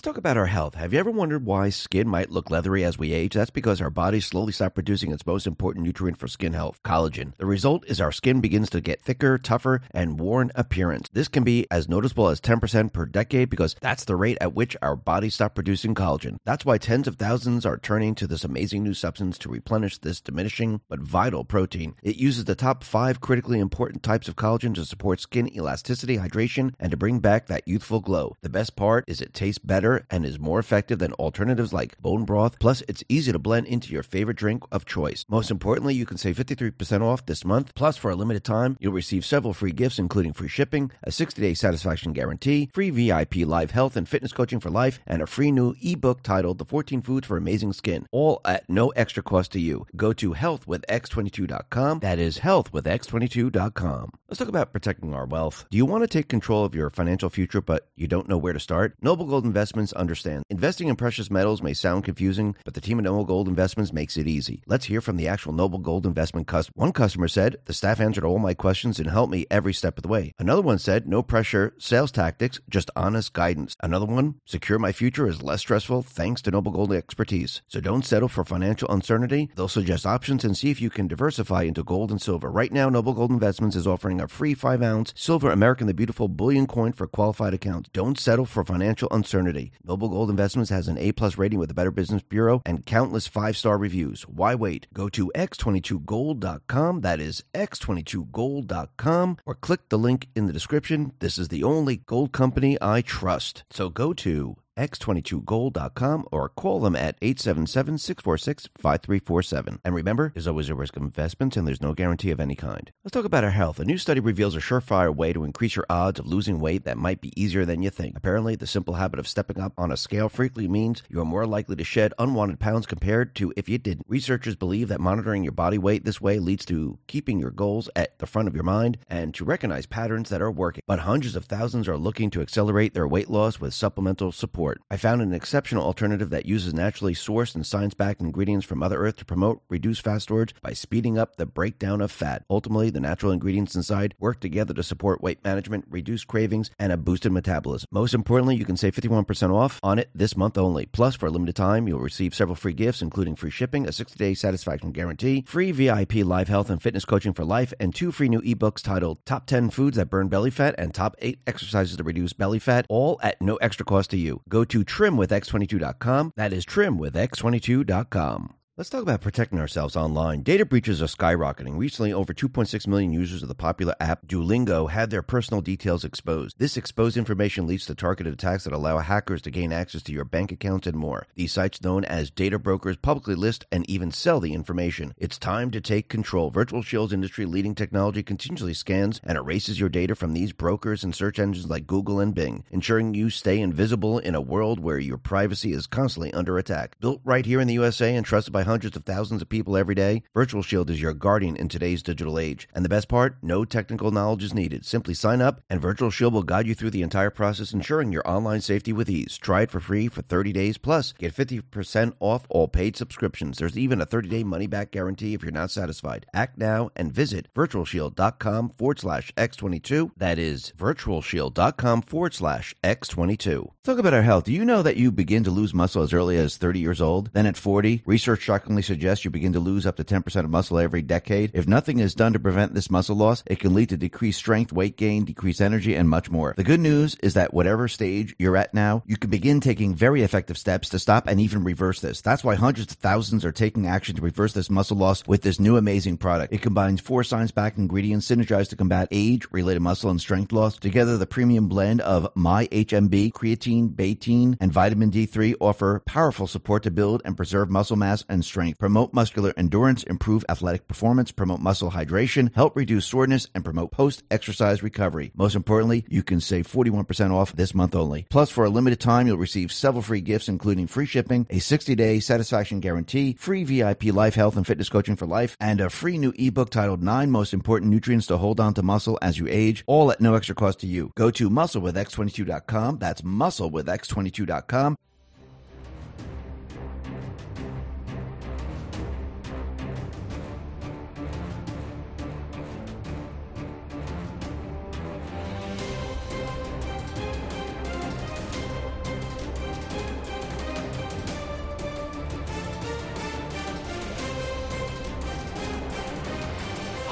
Let's talk about our health. Have you ever wondered why skin might look leathery as we age? That's because our bodies slowly stop producing its most important nutrient for skin health, collagen. The result is our skin begins to get thicker, tougher, and worn appearance. This can be as noticeable as 10% per decade because that's the rate at which our bodies stop producing collagen. That's why tens of thousands are turning to this amazing new substance to replenish this diminishing but vital protein. It uses the top five critically important types of collagen to support skin elasticity, hydration, and to bring back that youthful glow. The best part is it tastes better and is more effective than alternatives like bone broth. Plus, it's easy to blend into your favorite drink of choice. Most importantly, you can save 53% off this month. Plus, for a limited time, you'll receive several free gifts, including free shipping, a 60 day satisfaction guarantee, free VIP live health and fitness coaching for life, and a free new ebook titled The 14 Foods for Amazing Skin, all at no extra cost to you. Go to healthwithx22.com. That is healthwithx22.com. Let's talk about protecting our wealth. Do you want to take control of your financial future, but you don't know where to start? Noble Gold Investments understand. Investing in precious metals may sound confusing, but the team at Noble Gold Investments makes it easy. Let's hear from the actual Noble Gold Investment customer. One customer said, The staff answered all my questions and helped me every step of the way. Another one said, No pressure, sales tactics, just honest guidance. Another one, Secure my future is less stressful thanks to Noble Gold expertise. So don't settle for financial uncertainty. They'll suggest options and see if you can diversify into gold and silver. Right now, Noble Gold Investments is offering a free 5 ounce silver American the Beautiful bullion coin for qualified accounts. Don't settle for financial uncertainty. Noble Gold Investments has an A plus rating with the Better Business Bureau and countless five star reviews. Why wait? Go to x22gold.com. That is x22gold.com or click the link in the description. This is the only gold company I trust. So go to x22gold.com or call them at 877-646-5347. And remember, there's always a risk of investments and there's no guarantee of any kind. Let's talk about our health. A new study reveals a surefire way to increase your odds of losing weight that might be easier than you think. Apparently, the simple habit of stepping up on a scale frequently means you are more likely to shed unwanted pounds compared to if you didn't. Researchers believe that monitoring your body weight this way leads to keeping your goals at the front of your mind and to recognize patterns that are working. But hundreds of thousands are looking to accelerate their weight loss with supplemental support. I found an exceptional alternative that uses naturally sourced and science backed ingredients from Mother Earth to promote reduced fat storage by speeding up the breakdown of fat. Ultimately, the natural ingredients inside work together to support weight management, reduce cravings, and a boosted metabolism. Most importantly, you can save 51% off on it this month only. Plus, for a limited time, you'll receive several free gifts, including free shipping, a 60 day satisfaction guarantee, free VIP live health and fitness coaching for life, and two free new ebooks titled Top 10 Foods That Burn Belly Fat and Top 8 Exercises to Reduce Belly Fat, all at no extra cost to you. Go to trimwithx22.com. That is trimwithx22.com. Let's talk about protecting ourselves online. Data breaches are skyrocketing. Recently, over 2.6 million users of the popular app Duolingo had their personal details exposed. This exposed information leads to targeted attacks that allow hackers to gain access to your bank accounts and more. These sites, known as data brokers, publicly list and even sell the information. It's time to take control. Virtual Shield's industry leading technology continually scans and erases your data from these brokers and search engines like Google and Bing, ensuring you stay invisible in a world where your privacy is constantly under attack. Built right here in the USA and trusted by hundreds of thousands of people every day, Virtual Shield is your guardian in today's digital age. And the best part, no technical knowledge is needed. Simply sign up, and Virtual Shield will guide you through the entire process, ensuring your online safety with ease. Try it for free for 30 days, plus get 50% off all paid subscriptions. There's even a 30-day money-back guarantee if you're not satisfied. Act now and visit virtualshield.com forward slash x22. That is virtualshield.com forward slash x22. Talk about our health. Do you know that you begin to lose muscle as early as 30 years old? Then at 40, research shockingly suggests you begin to lose up to 10% of muscle every decade. If nothing is done to prevent this muscle loss, it can lead to decreased strength, weight gain, decreased energy, and much more. The good news is that whatever stage you're at now, you can begin taking very effective steps to stop and even reverse this. That's why hundreds of thousands are taking action to reverse this muscle loss with this new amazing product. It combines four science backed ingredients synergized to combat age related muscle and strength loss. Together, the premium blend of My HMB, creatine, betaine, and vitamin D3 offer powerful support to build and preserve muscle mass and strength, promote muscular endurance, improve athletic performance, promote muscle hydration, help reduce soreness, and promote post exercise recovery. Most importantly, you can save 41% off this month only. Plus, for a limited time, you'll receive several free gifts, including free shipping, a 60 day satisfaction guarantee, free VIP life health and fitness coaching for life, and a free new ebook titled Nine Most Important Nutrients to Hold On to Muscle as You Age, all at no extra cost to you. Go to musclewithx22.com. That's musclewithx22.com.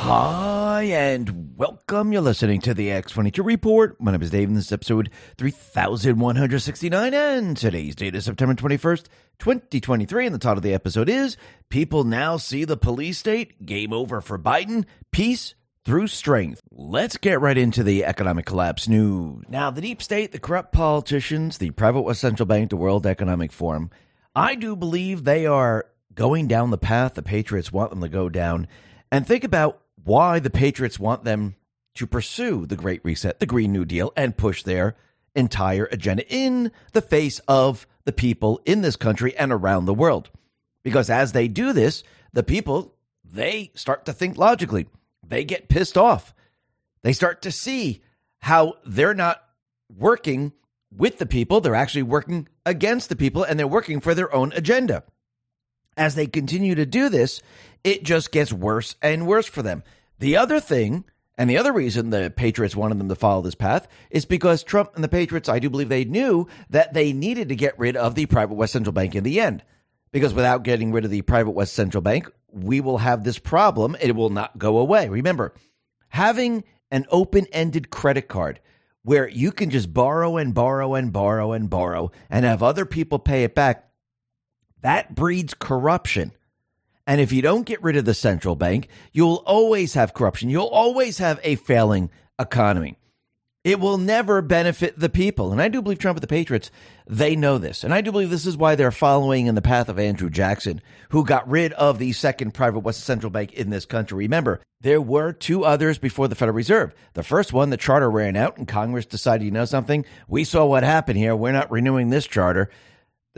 Hi, and welcome. You're listening to the X22 Report. My name is Dave, and this is episode 3169. And today's date is September 21st, 2023. And the title of the episode is People Now See the Police State. Game over for Biden. Peace through strength. Let's get right into the economic collapse news. Now, the deep state, the corrupt politicians, the private West Central Bank, the World Economic Forum, I do believe they are going down the path the Patriots want them to go down. And think about why the Patriots want them to pursue the Great Reset, the Green New Deal, and push their entire agenda in the face of the people in this country and around the world. Because as they do this, the people, they start to think logically. They get pissed off. They start to see how they're not working with the people, they're actually working against the people, and they're working for their own agenda. As they continue to do this, it just gets worse and worse for them. The other thing, and the other reason the Patriots wanted them to follow this path is because Trump and the Patriots, I do believe they knew that they needed to get rid of the private West Central Bank in the end. Because without getting rid of the private West Central Bank, we will have this problem. It will not go away. Remember, having an open ended credit card where you can just borrow and borrow and borrow and borrow and have other people pay it back, that breeds corruption. And if you don't get rid of the central bank, you'll always have corruption. You'll always have a failing economy. It will never benefit the people. And I do believe Trump and the Patriots, they know this. And I do believe this is why they're following in the path of Andrew Jackson, who got rid of the second private West Central Bank in this country. Remember, there were two others before the Federal Reserve. The first one, the charter ran out, and Congress decided, you know something? We saw what happened here. We're not renewing this charter.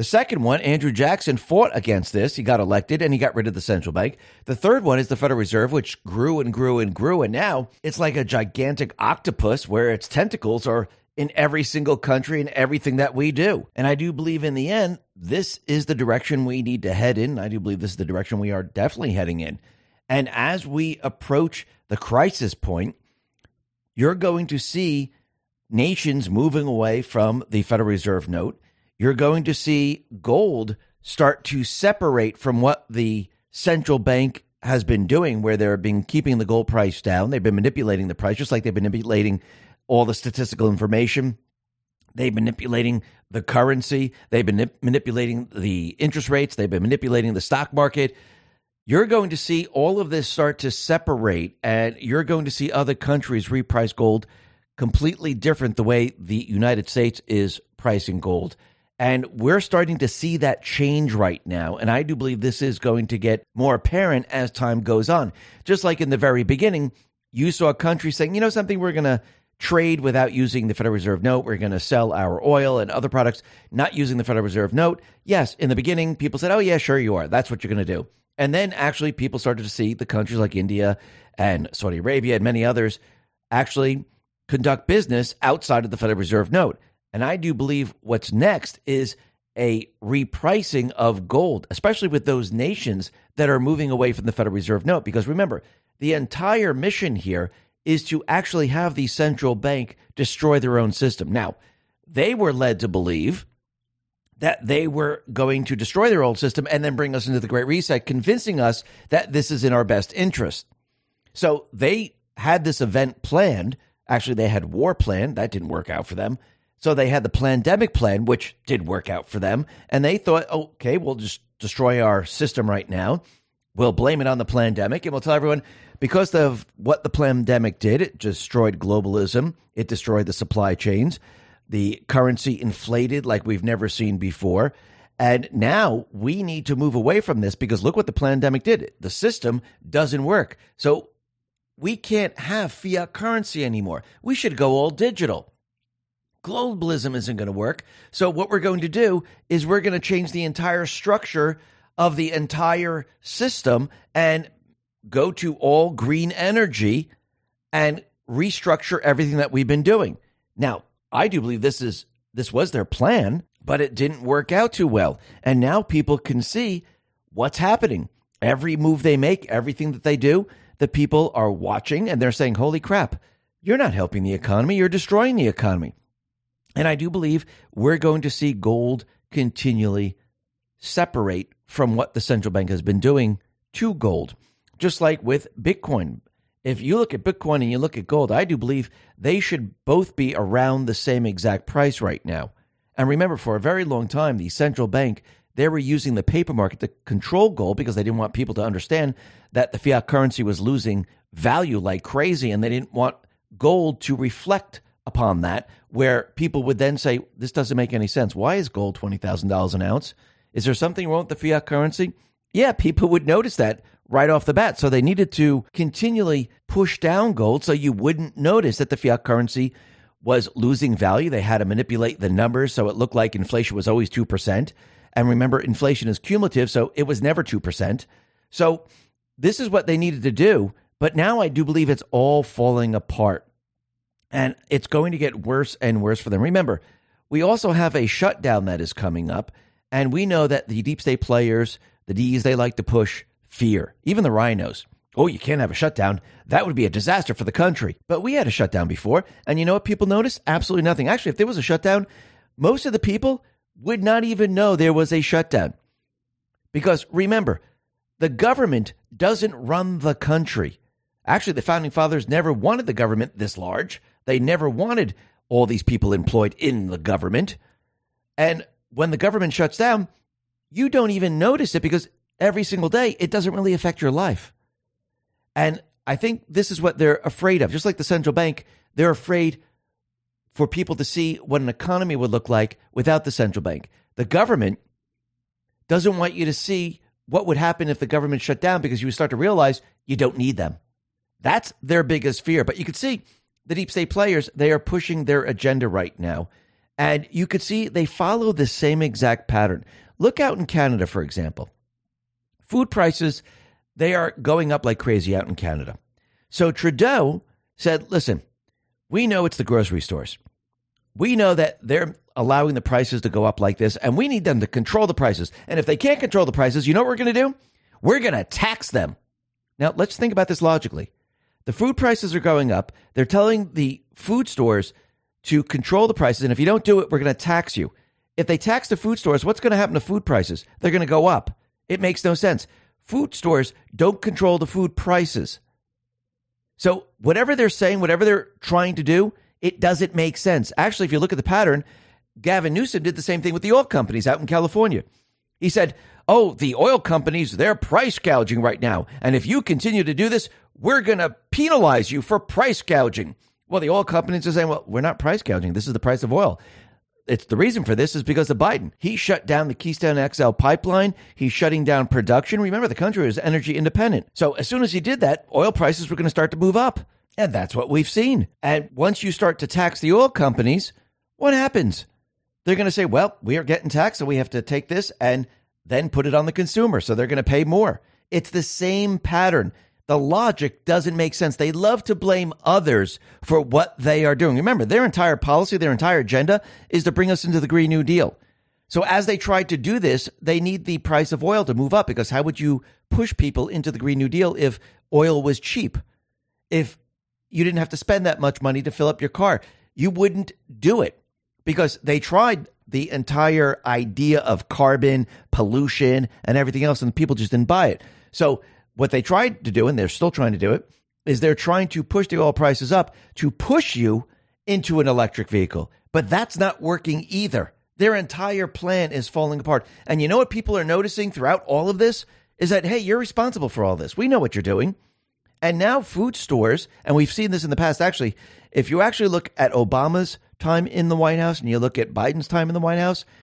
The second one, Andrew Jackson fought against this. He got elected and he got rid of the central bank. The third one is the Federal Reserve, which grew and grew and grew. And now it's like a gigantic octopus where its tentacles are in every single country and everything that we do. And I do believe in the end, this is the direction we need to head in. I do believe this is the direction we are definitely heading in. And as we approach the crisis point, you're going to see nations moving away from the Federal Reserve note you're going to see gold start to separate from what the central bank has been doing, where they've been keeping the gold price down. They've been manipulating the price, just like they've been manipulating all the statistical information. They've been manipulating the currency. They've been manipulating the interest rates. They've been manipulating the stock market. You're going to see all of this start to separate, and you're going to see other countries reprice gold completely different the way the United States is pricing gold. And we're starting to see that change right now. And I do believe this is going to get more apparent as time goes on. Just like in the very beginning, you saw countries saying, you know, something, we're going to trade without using the Federal Reserve note. We're going to sell our oil and other products not using the Federal Reserve note. Yes, in the beginning, people said, oh, yeah, sure you are. That's what you're going to do. And then actually, people started to see the countries like India and Saudi Arabia and many others actually conduct business outside of the Federal Reserve note. And I do believe what's next is a repricing of gold, especially with those nations that are moving away from the Federal Reserve note. Because remember, the entire mission here is to actually have the central bank destroy their own system. Now, they were led to believe that they were going to destroy their old system and then bring us into the Great Reset, convincing us that this is in our best interest. So they had this event planned. Actually, they had war planned. That didn't work out for them. So they had the pandemic plan, which did work out for them. And they thought, oh, okay, we'll just destroy our system right now. We'll blame it on the pandemic and we'll tell everyone because of what the pandemic did, it destroyed globalism, it destroyed the supply chains, the currency inflated like we've never seen before. And now we need to move away from this because look what the pandemic did. The system doesn't work. So we can't have fiat currency anymore. We should go all digital. Globalism isn't going to work. So, what we're going to do is we're going to change the entire structure of the entire system and go to all green energy and restructure everything that we've been doing. Now, I do believe this is this was their plan, but it didn't work out too well. And now people can see what's happening. Every move they make, everything that they do, the people are watching and they're saying, "Holy crap, you're not helping the economy, you're destroying the economy." And I do believe we're going to see gold continually separate from what the central bank has been doing to gold. Just like with Bitcoin, if you look at Bitcoin and you look at gold, I do believe they should both be around the same exact price right now. And remember, for a very long time, the central bank they were using the paper market to control gold because they didn't want people to understand that the fiat currency was losing value like crazy, and they didn't want gold to reflect upon that. Where people would then say, "This doesn't make any sense. Why is gold twenty thousand dollars an ounce? Is there something wrong with the fiat currency?" Yeah, people would notice that right off the bat. So they needed to continually push down gold so you wouldn't notice that the fiat currency was losing value. They had to manipulate the numbers so it looked like inflation was always 2%. And remember, inflation is cumulative, so it was never 2%. So this is what they needed to do. But now I do believe it's all falling apart. And it's going to get worse and worse for them. Remember, we also have a shutdown that is coming up. And we know that the deep state players, the D's, they like to push fear. Even the RINOs. Oh, you can't have a shutdown. That would be a disaster for the country. But we had a shutdown before. And you know what people noticed? Absolutely nothing. Actually, if there was a shutdown, most of the people would not even know there was a shutdown. Because remember, the government doesn't run the country. Actually, the founding fathers never wanted the government this large. They never wanted all these people employed in the government. And when the government shuts down, you don't even notice it because every single day, it doesn't really affect your life. And I think this is what they're afraid of. Just like the central bank, they're afraid for people to see what an economy would look like without the central bank. The government doesn't want you to see what would happen if the government shut down because you would start to realize you don't need them. That's their biggest fear. But you could see the deep state players, they are pushing their agenda right now. And you could see they follow the same exact pattern. Look out in Canada, for example. Food prices, they are going up like crazy out in Canada. So Trudeau said, listen, we know it's the grocery stores. We know that they're allowing the prices to go up like this, and we need them to control the prices. And if they can't control the prices, you know what we're going to do? We're going to tax them. Now, let's think about this logically. The food prices are going up. They're telling the food stores to control the prices. And if you don't do it, we're going to tax you. If they tax the food stores, what's going to happen to food prices? They're going to go up. It makes no sense. Food stores don't control the food prices. So, whatever they're saying, whatever they're trying to do, it doesn't make sense. Actually, if you look at the pattern, Gavin Newsom did the same thing with the oil companies out in California. He said, Oh, the oil companies, they're price gouging right now. And if you continue to do this, we're going to penalize you for price gouging. Well, the oil companies are saying, well, we're not price gouging. This is the price of oil it's the reason for this is because of Biden. He shut down the Keystone XL pipeline. He's shutting down production. Remember, the country is energy independent. So as soon as he did that, oil prices were going to start to move up. And that's what we've seen. And once you start to tax the oil companies, what happens? They're going to say, well, we are getting taxed, so we have to take this and then put it on the consumer. So they're going to pay more. It's the same pattern. The logic doesn't make sense. They love to blame others for what they are doing. Remember, their entire policy, their entire agenda is to bring us into the Green New Deal. So as they try to do this, they need the price of oil to move up because how would you push people into the Green New Deal if oil was cheap? If you didn't have to spend that much money to fill up your car, you wouldn't do it because they tried the entire idea of carbon pollution and everything else, and people just didn't buy it. So what they tried to do, and they're still trying to do it, is they're trying to push the oil prices up to push you into an electric vehicle. But that's not working either. Their entire plan is falling apart. And you know what people are noticing throughout all of this is that, hey, you're responsible for all this. We know what you're doing. And now food stores, and we've seen this in the past actually, if you actually look at Obama's time in the White House and you look at Biden's time in the White House,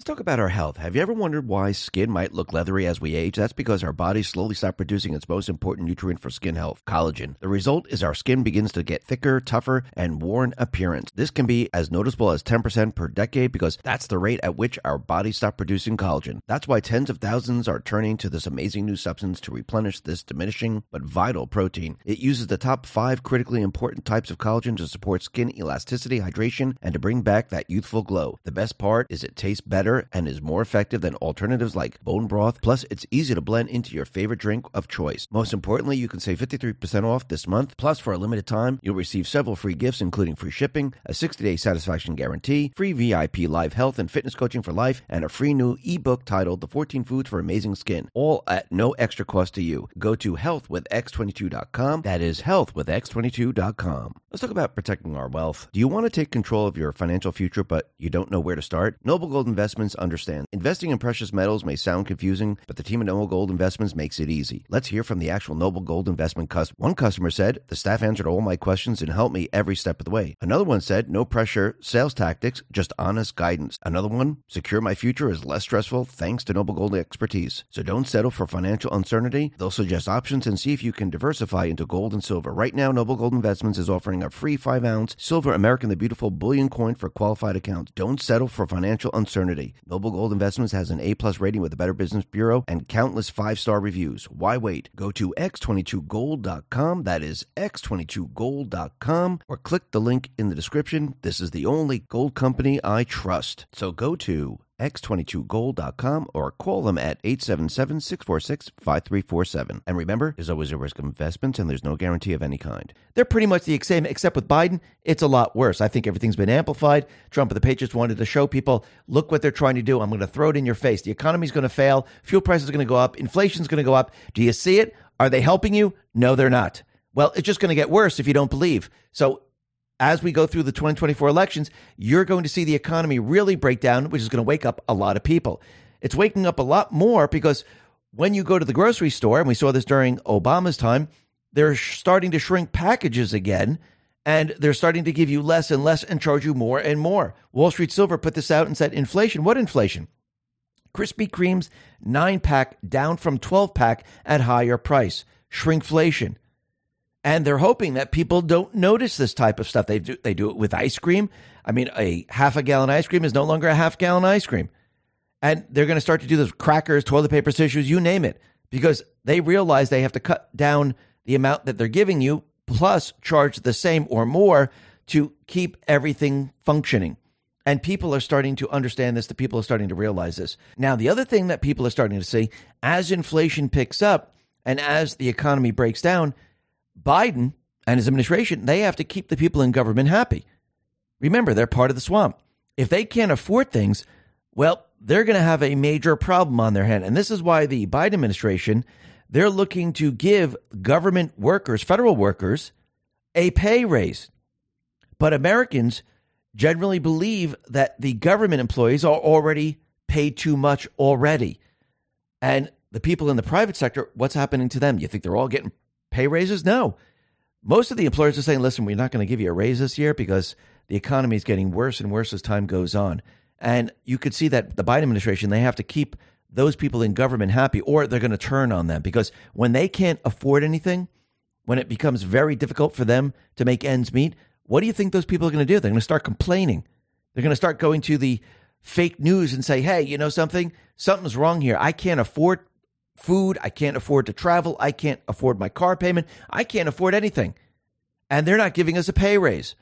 Let's talk about our health. Have you ever wondered why skin might look leathery as we age? That's because our bodies slowly stop producing its most important nutrient for skin health, collagen. The result is our skin begins to get thicker, tougher, and worn appearance. This can be as noticeable as 10% per decade because that's the rate at which our bodies stop producing collagen. That's why tens of thousands are turning to this amazing new substance to replenish this diminishing but vital protein. It uses the top five critically important types of collagen to support skin elasticity, hydration, and to bring back that youthful glow. The best part is it tastes better better and is more effective than alternatives like bone broth. Plus, it's easy to blend into your favorite drink of choice. Most importantly, you can save 53% off this month. Plus, for a limited time, you'll receive several free gifts, including free shipping, a 60 day satisfaction guarantee, free VIP live health and fitness coaching for life, and a free new ebook titled The 14 Foods for Amazing Skin, all at no extra cost to you. Go to healthwithx22.com. That is healthwithx22.com. Let's talk about protecting our wealth. Do you want to take control of your financial future, but you don't know where to start? Noble Gold Investment Investments understand. Investing in precious metals may sound confusing, but the team at Noble Gold Investments makes it easy. Let's hear from the actual Noble Gold Investment customer. One customer said, The staff answered all my questions and helped me every step of the way. Another one said, No pressure, sales tactics, just honest guidance. Another one, Secure my future is less stressful thanks to Noble Gold expertise. So don't settle for financial uncertainty. They'll suggest options and see if you can diversify into gold and silver. Right now, Noble Gold Investments is offering a free 5 ounce silver American the Beautiful bullion coin for qualified accounts. Don't settle for financial uncertainty. Noble Gold Investments has an A plus rating with the Better Business Bureau and countless five star reviews. Why wait? Go to x22gold.com. That is x22gold.com or click the link in the description. This is the only gold company I trust. So go to x22gold.com or call them at 877-646-5347. And remember, there's always a risk of investments and there's no guarantee of any kind. They're pretty much the same, except with Biden, it's a lot worse. I think everything's been amplified. Trump and the Patriots wanted to show people, look what they're trying to do. I'm going to throw it in your face. The economy's going to fail. Fuel prices are going to go up. Inflation's going to go up. Do you see it? Are they helping you? No, they're not. Well, it's just going to get worse if you don't believe. So as we go through the 2024 elections, you're going to see the economy really break down, which is going to wake up a lot of people. It's waking up a lot more because when you go to the grocery store, and we saw this during Obama's time, they're starting to shrink packages again and they're starting to give you less and less and charge you more and more. Wall Street Silver put this out and said, inflation, what inflation? Krispy Kreme's nine pack down from 12 pack at higher price. Shrinkflation and they're hoping that people don't notice this type of stuff. They do they do it with ice cream. I mean, a half a gallon ice cream is no longer a half gallon ice cream, and they're going to start to do this crackers, toilet paper, tissues, you name it, because they realize they have to cut down the amount that they're giving you, plus charge the same or more to keep everything functioning. And people are starting to understand this. The people are starting to realize this. Now, the other thing that people are starting to see as inflation picks up and as the economy breaks down Biden and his administration, they have to keep the people in government happy. Remember, they're part of the swamp. If they can't afford things, well, they're going to have a major problem on their hand. And this is why the Biden administration, they're looking to give government workers, federal workers, a pay raise. But Americans generally believe that the government employees are already paid too much already. And the people in the private sector, what's happening to them? You think they're all getting pay raises? No. Most of the employers are saying, listen, we're not going to give you a raise this year because the economy is getting worse and worse as time goes on. And you could see that the Biden administration, they have to keep those people in government happy or they're going to turn on them because when they can't afford anything, when it becomes very difficult for them to make ends meet, what do you think those people are going to do? They're going to start complaining. They're going to start going to the fake news and say, hey, you know something? Something's wrong here. I can't afford food. I can't afford to travel. I can't afford my car payment. I can't afford anything. And they're not giving us a pay raise.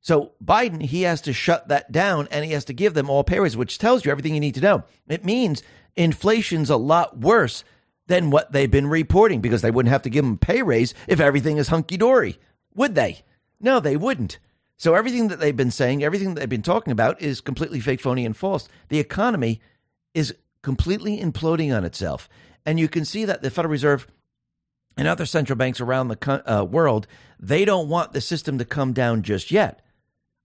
So Biden, he has to shut that down and he has to give them all pay raises, which tells you everything you need to know. It means inflation's a lot worse than what they've been reporting because they wouldn't have to give them pay raise if everything is hunky dory, would they? No, they wouldn't. So everything that they've been saying, everything that they've been talking about is completely fake, phony, and false. The economy is completely imploding on itself. And you can see that the Federal Reserve and other central banks around the uh, world, they don't want the system to come down just yet.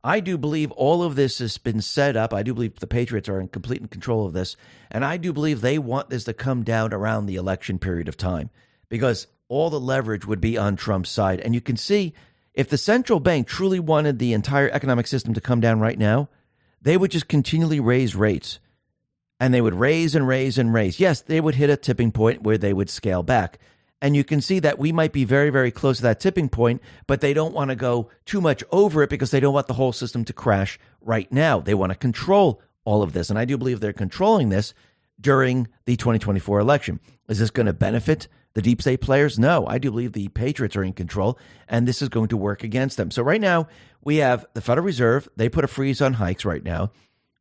I do believe all of this has been set up. I do believe the Patriots are in complete control of this. And I do believe they want this to come down around the election period of time because all the leverage would be on Trump's side. And you can see if the central bank truly wanted the entire economic system to come down right now, they would just continually raise rates. And they would raise and raise and raise. Yes, they would hit a tipping point where they would scale back. And you can see that we might be very, very close to that tipping point, but they don't want to go too much over it because they don't want the whole system to crash right now. They want to control all of this. And I do believe they're controlling this during the 2024 election. Is this going to benefit the deep state players? No, I do believe the Patriots are in control, and this is going to work against them. So right now, we have the Federal Reserve. They put a freeze on hikes right now.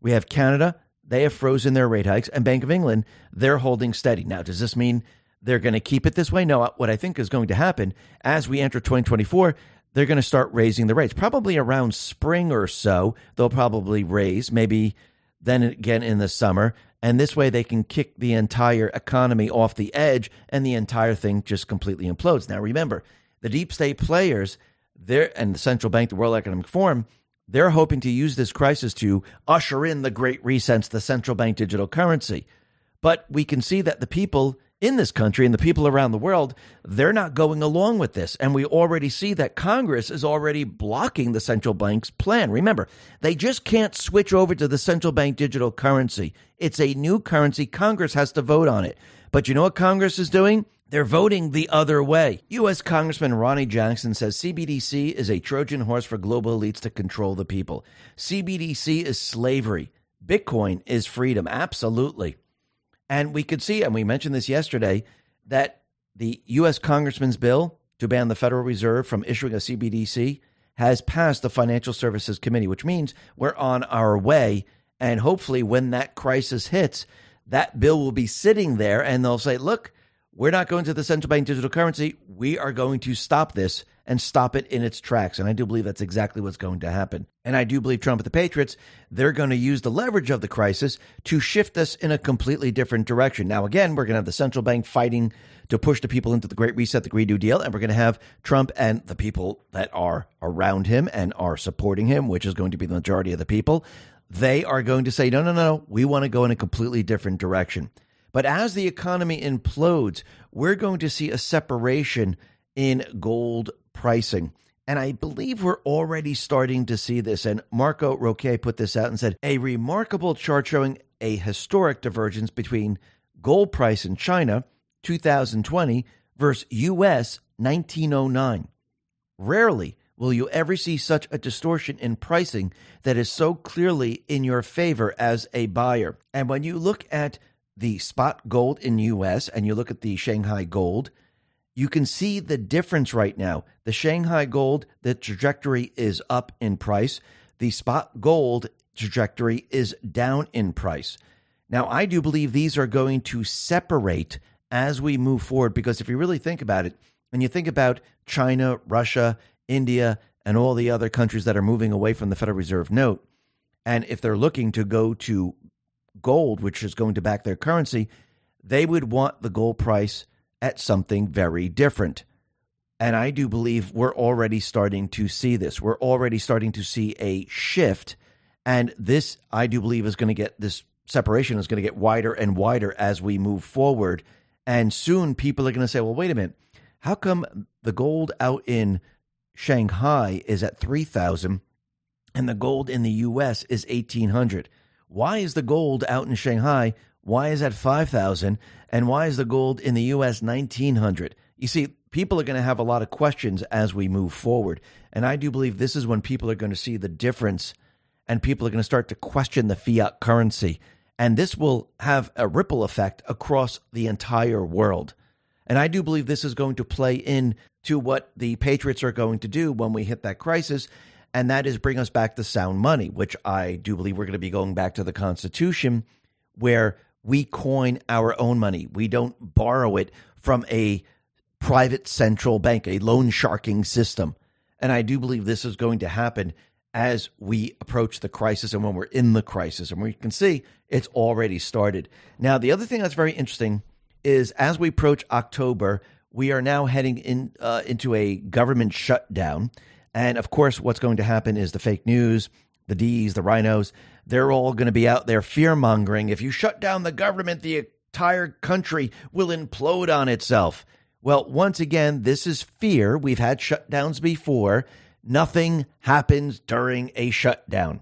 We have Canada. They have frozen their rate hikes. And Bank of England, they're holding steady. Now, does this mean they're going to keep it this way. No, uh, what I think is going to happen as we enter 2024, they're going to start raising the rates. Probably around spring or so, they'll probably raise, maybe then again in the summer. And this way they can kick the entire economy off the edge and the entire thing just completely implodes. Now, remember, the deep state players, they're, and the central bank, the World Economic Forum, they're hoping to use this crisis to usher in the great reset, the central bank digital currency. But we can see that the people in this country and the people around the world, they're not going along with this. And we already see that Congress is already blocking the central bank's plan. Remember, they just can't switch over to the central bank digital currency. It's a new currency. Congress has to vote on it. But you know what Congress is doing? They're voting the other way. U.S. Congressman Ronny Jackson says CBDC is a Trojan horse for global elites to control the people. CBDC is slavery. Bitcoin is freedom. Absolutely. And we could see, and we mentioned this yesterday, that the U.S. Congressman's bill to ban the Federal Reserve from issuing a CBDC has passed the Financial Services Committee, which means we're on our way. And hopefully, when that crisis hits, that bill will be sitting there and they'll say, look, we're not going to the central bank digital currency. We are going to stop this and stop it in its tracks. And I do believe that's exactly what's going to happen. And I do believe Trump and the Patriots, they're going to use the leverage of the crisis to shift us in a completely different direction. Now, again, we're going to have the central bank fighting to push the people into the Great Reset, the Green New Deal, and we're going to have Trump and the people that are around him and are supporting him, which is going to be the majority of the people. They are going to say, no, no, no, we want to go in a completely different direction. But as the economy implodes, we're going to see a separation in gold pricing. And I believe we're already starting to see this. And Marco Roque put this out and said a remarkable chart showing a historic divergence between gold price in China 2020 versus US 1909. Rarely will you ever see such a distortion in pricing that is so clearly in your favor as a buyer. And when you look at the spot gold in US and you look at the Shanghai gold, you can see the difference right now. The Shanghai gold, the trajectory is up in price. The spot gold trajectory is down in price. Now, I do believe these are going to separate as we move forward because if you really think about it, and you think about China, Russia, India, and all the other countries that are moving away from the Federal Reserve note, and if they're looking to go to gold, which is going to back their currency, they would want the gold price at something very different. And I do believe we're already starting to see this. We're already starting to see a shift. And this, I do believe, is going to get this separation is going to get wider and wider as we move forward. And soon people are going to say, well, wait a minute. How come the gold out in Shanghai is at 3,000 and the gold in the US is 1,800? Why is the gold out in Shanghai? Why is that 5,000? And why is the gold in the US 1,900? You see, people are going to have a lot of questions as we move forward. And I do believe this is when people are going to see the difference and people are going to start to question the fiat currency. And this will have a ripple effect across the entire world. And I do believe this is going to play in to what the Patriots are going to do when we hit that crisis. And that is bring us back to sound money, which I do believe we're going to be going back to the Constitution where we coin our own money. We don't borrow it from a private central bank, a loan sharking system. And I do believe this is going to happen as we approach the crisis and when we're in the crisis. And we can see it's already started. Now, the other thing that's very interesting is as we approach October, we are now heading in uh, into a government shutdown. And of course, what's going to happen is the fake news, the D's, the RINOs, they're all going to be out there fear mongering. If you shut down the government, the entire country will implode on itself. Well, once again, this is fear. We've had shutdowns before. Nothing happens during a shutdown.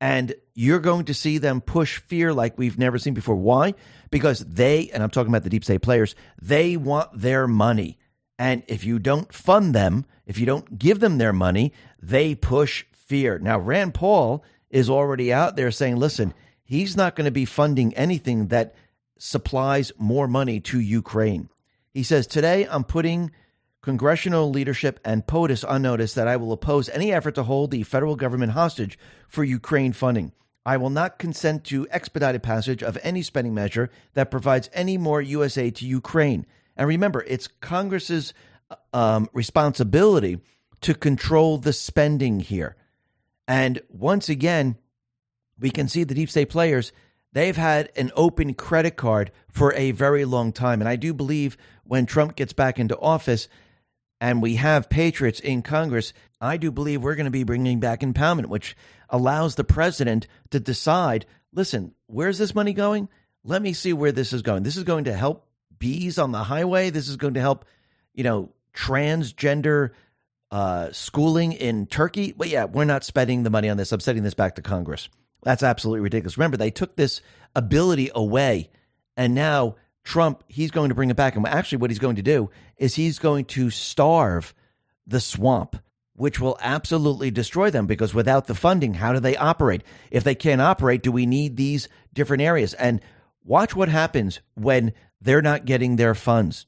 And you're going to see them push fear like we've never seen before. Why? Because they, and I'm talking about the deep state players, they want their money. And if you don't fund them, if you don't give them their money, they push fear. Now, Rand Paul is already out there saying, listen, he's not going to be funding anything that supplies more money to Ukraine. He says, today I'm putting congressional leadership and POTUS on notice that I will oppose any effort to hold the federal government hostage for Ukraine funding. I will not consent to expedited passage of any spending measure that provides any more USA to Ukraine. And remember, it's Congress's um, responsibility to control the spending here. And once again, we can see the deep state players, they've had an open credit card for a very long time. And I do believe when Trump gets back into office, and we have patriots in Congress, I do believe we're going to be bringing back impoundment, which allows the president to decide listen, where's this money going? Let me see where this is going. This is going to help bees on the highway. This is going to help, you know, transgender uh, schooling in Turkey. But yeah, we're not spending the money on this. I'm sending this back to Congress. That's absolutely ridiculous. Remember, they took this ability away, and now Trump, he's going to bring it back. And actually, what he's going to do is he's going to starve the swamp, which will absolutely destroy them because without the funding, how do they operate? If they can't operate, do we need these different areas? And watch what happens when they're not getting their funds.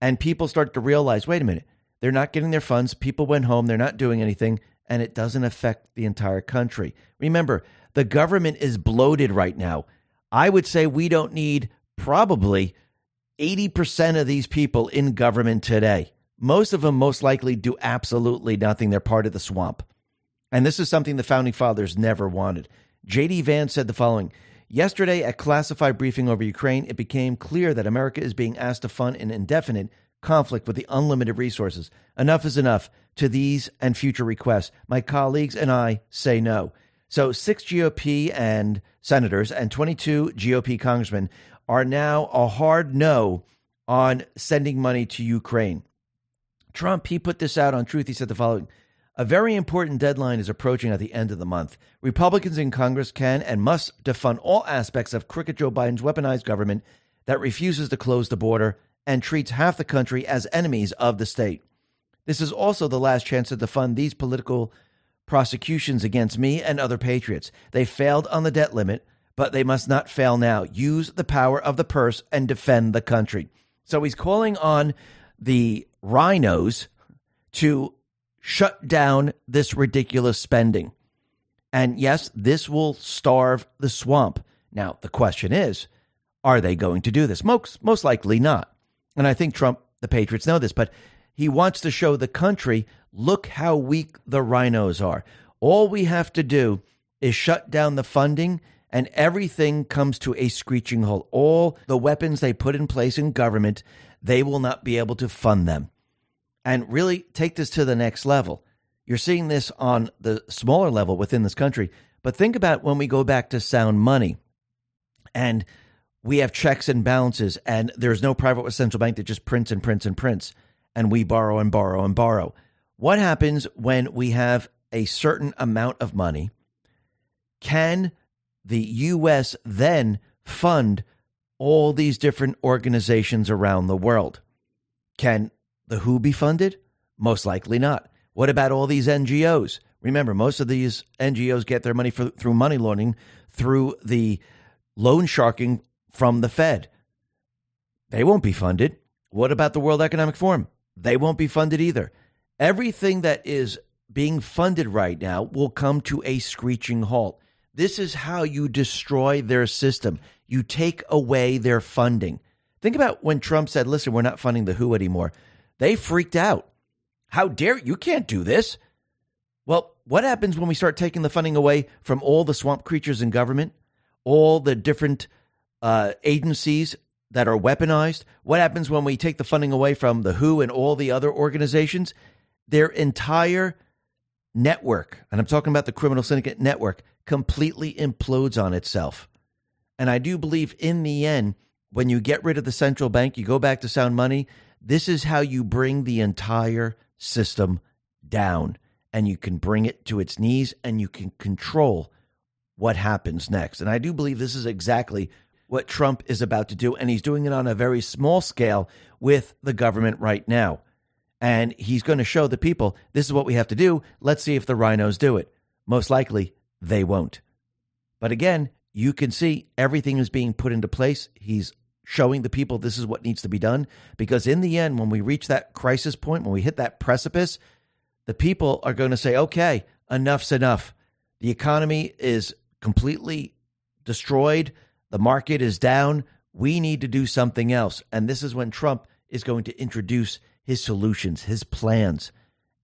And people start to realize wait a minute, they're not getting their funds. People went home, they're not doing anything, and it doesn't affect the entire country. Remember, the government is bloated right now. I would say we don't need probably 80% of these people in government today. Most of them most likely do absolutely nothing. They're part of the swamp. And this is something the founding fathers never wanted. J.D. Vance said the following Yesterday, at classified briefing over Ukraine, it became clear that America is being asked to fund an indefinite conflict with the unlimited resources. Enough is enough to these and future requests. My colleagues and I say no. So, six GOP and senators and 22 GOP congressmen are now a hard no on sending money to Ukraine. Trump, he put this out on Truth. He said the following A very important deadline is approaching at the end of the month. Republicans in Congress can and must defund all aspects of crooked Joe Biden's weaponized government that refuses to close the border and treats half the country as enemies of the state. This is also the last chance to defund these political prosecutions against me and other patriots. They failed on the debt limit but they must not fail now. Use the power of the purse and defend the country. So he's calling on the RINOs to shut down this ridiculous spending. And yes, this will starve the swamp. Now, the question is, are they going to do this? Most, most likely not. And I think Trump, the Patriots know this, but he wants to show the country look how weak the RINOs are. All we have to do is shut down the funding and everything comes to a screeching halt. All the weapons they put in place in government, they will not be able to fund them. And really take this to the next level. You're seeing this on the smaller level within this country, but think about when we go back to sound money and we have checks and balances, and there's no private central bank that just prints and prints and prints, and we borrow and borrow and borrow. What happens when we have a certain amount of money? Can the U.S. then fund all these different organizations around the world? Can the WHO be funded? Most likely not. What about all these NGOs? Remember, most of these NGOs get their money for, through money laundering through the loan sharking from the Fed. They won't be funded. What about the World Economic Forum? They won't be funded either. Everything that is being funded right now will come to a screeching halt. This is how you destroy their system. You take away their funding. Think about when Trump said, listen, we're not funding the WHO anymore. They freaked out. How dare you? can't do this. Well, what happens when we start taking the funding away from all the swamp creatures in government, all the different uh, agencies that are weaponized? What happens when we take the funding away from the WHO and all the other organizations? Their entire network, and I'm talking about the criminal syndicate network, completely implodes on itself. And I do believe in the end, when you get rid of the central bank, you go back to sound money, this is how you bring the entire system down and you can bring it to its knees and you can control what happens next. And I do believe this is exactly what Trump is about to do. And he's doing it on a very small scale with the government right now. And he's going to show the people this is what we have to do. Let's see if the RINOs do it. Most likely, they won't. But again, you can see everything is being put into place. He's showing the people this is what needs to be done. Because in the end, when we reach that crisis point, when we hit that precipice, the people are going to say, okay, enough's enough. The economy is completely destroyed. The market is down. We need to do something else. And this is when Trump is going to introduce his solutions, his plans.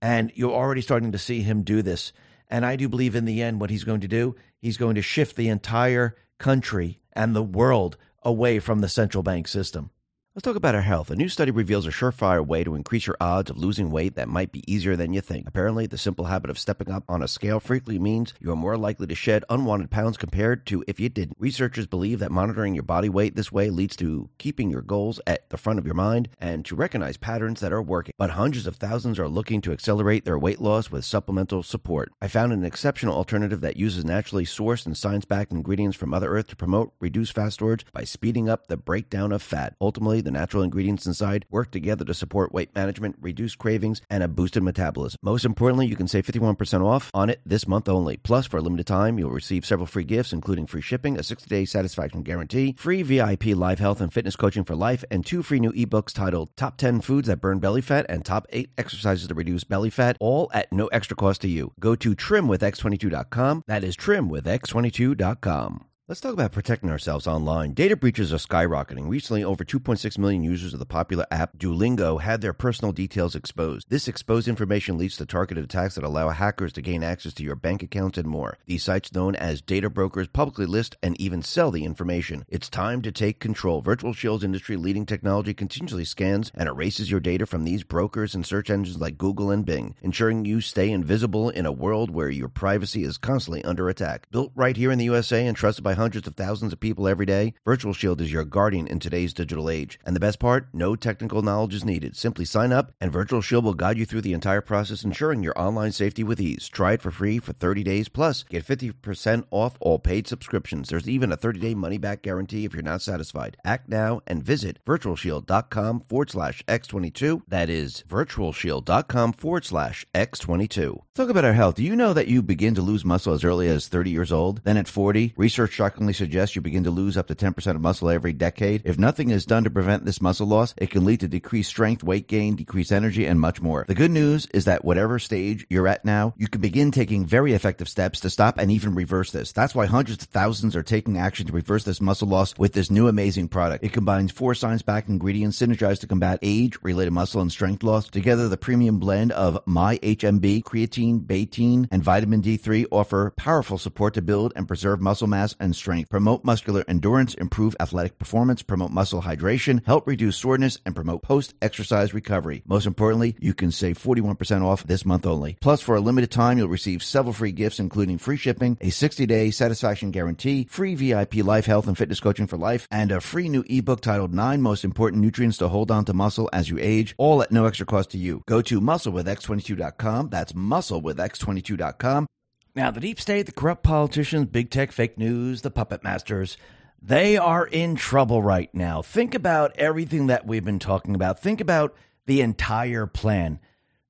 And you're already starting to see him do this. And I do believe in the end, what he's going to do, he's going to shift the entire country and the world away from the central bank system. Let's talk about our health. A new study reveals a surefire way to increase your odds of losing weight that might be easier than you think. Apparently, the simple habit of stepping up on a scale frequently means you are more likely to shed unwanted pounds compared to if you didn't. Researchers believe that monitoring your body weight this way leads to keeping your goals at the front of your mind and to recognize patterns that are working. But hundreds of thousands are looking to accelerate their weight loss with supplemental support. I found an exceptional alternative that uses naturally sourced and science backed ingredients from Mother Earth to promote reduced fat storage by speeding up the breakdown of fat. Ultimately, the natural ingredients inside work together to support weight management, reduce cravings, and a boosted metabolism. Most importantly, you can save 51% off on it this month only. Plus, for a limited time, you'll receive several free gifts, including free shipping, a 60 day satisfaction guarantee, free VIP live health and fitness coaching for life, and two free new ebooks titled Top 10 Foods That Burn Belly Fat and Top 8 Exercises to Reduce Belly Fat, all at no extra cost to you. Go to trimwithx22.com. That is trimwithx22.com. Let's talk about protecting ourselves online. Data breaches are skyrocketing. Recently, over 2.6 million users of the popular app Duolingo had their personal details exposed. This exposed information leads to targeted attacks that allow hackers to gain access to your bank accounts and more. These sites, known as data brokers, publicly list and even sell the information. It's time to take control. Virtual Shield's industry leading technology continuously scans and erases your data from these brokers and search engines like Google and Bing, ensuring you stay invisible in a world where your privacy is constantly under attack. Built right here in the USA and trusted by hundreds of thousands of people every day, Virtual Shield is your guardian in today's digital age. And the best part, no technical knowledge is needed. Simply sign up, and Virtual Shield will guide you through the entire process, ensuring your online safety with ease. Try it for free for 30 days, plus get 50% off all paid subscriptions. There's even a 30-day money-back guarantee if you're not satisfied. Act now and visit virtualshield.com forward slash X22. That is virtualshield.com forward slash X22. Talk about our health. Do you know that you begin to lose muscle as early as 30 years old? Then at 40, research shockingly suggests you begin to lose up to 10% of muscle every decade. If nothing is done to prevent this muscle loss, it can lead to decreased strength, weight gain, decreased energy, and much more. The good news is that whatever stage you're at now, you can begin taking very effective steps to stop and even reverse this. That's why hundreds of thousands are taking action to reverse this muscle loss with this new amazing product. It combines four science-backed ingredients synergized to combat age-related muscle and strength loss. Together, the premium blend of My HMB, creatine, betaine, and vitamin D3 offer powerful support to build and preserve muscle mass and strength, promote muscular endurance, improve athletic performance, promote muscle hydration, help reduce soreness, and promote post exercise recovery. Most importantly, you can save 41% off this month only. Plus, for a limited time, you'll receive several free gifts, including free shipping, a 60 day satisfaction guarantee, free VIP life health and fitness coaching for life, and a free new ebook titled Nine Most Important Nutrients to Hold On to Muscle as You Age, all at no extra cost to you. Go to musclewithx22.com. That's musclewithx22.com. Now, the deep state, the corrupt politicians, big tech, fake news, the puppet masters, they are in trouble right now. Think about everything that we've been talking about. Think about the entire plan.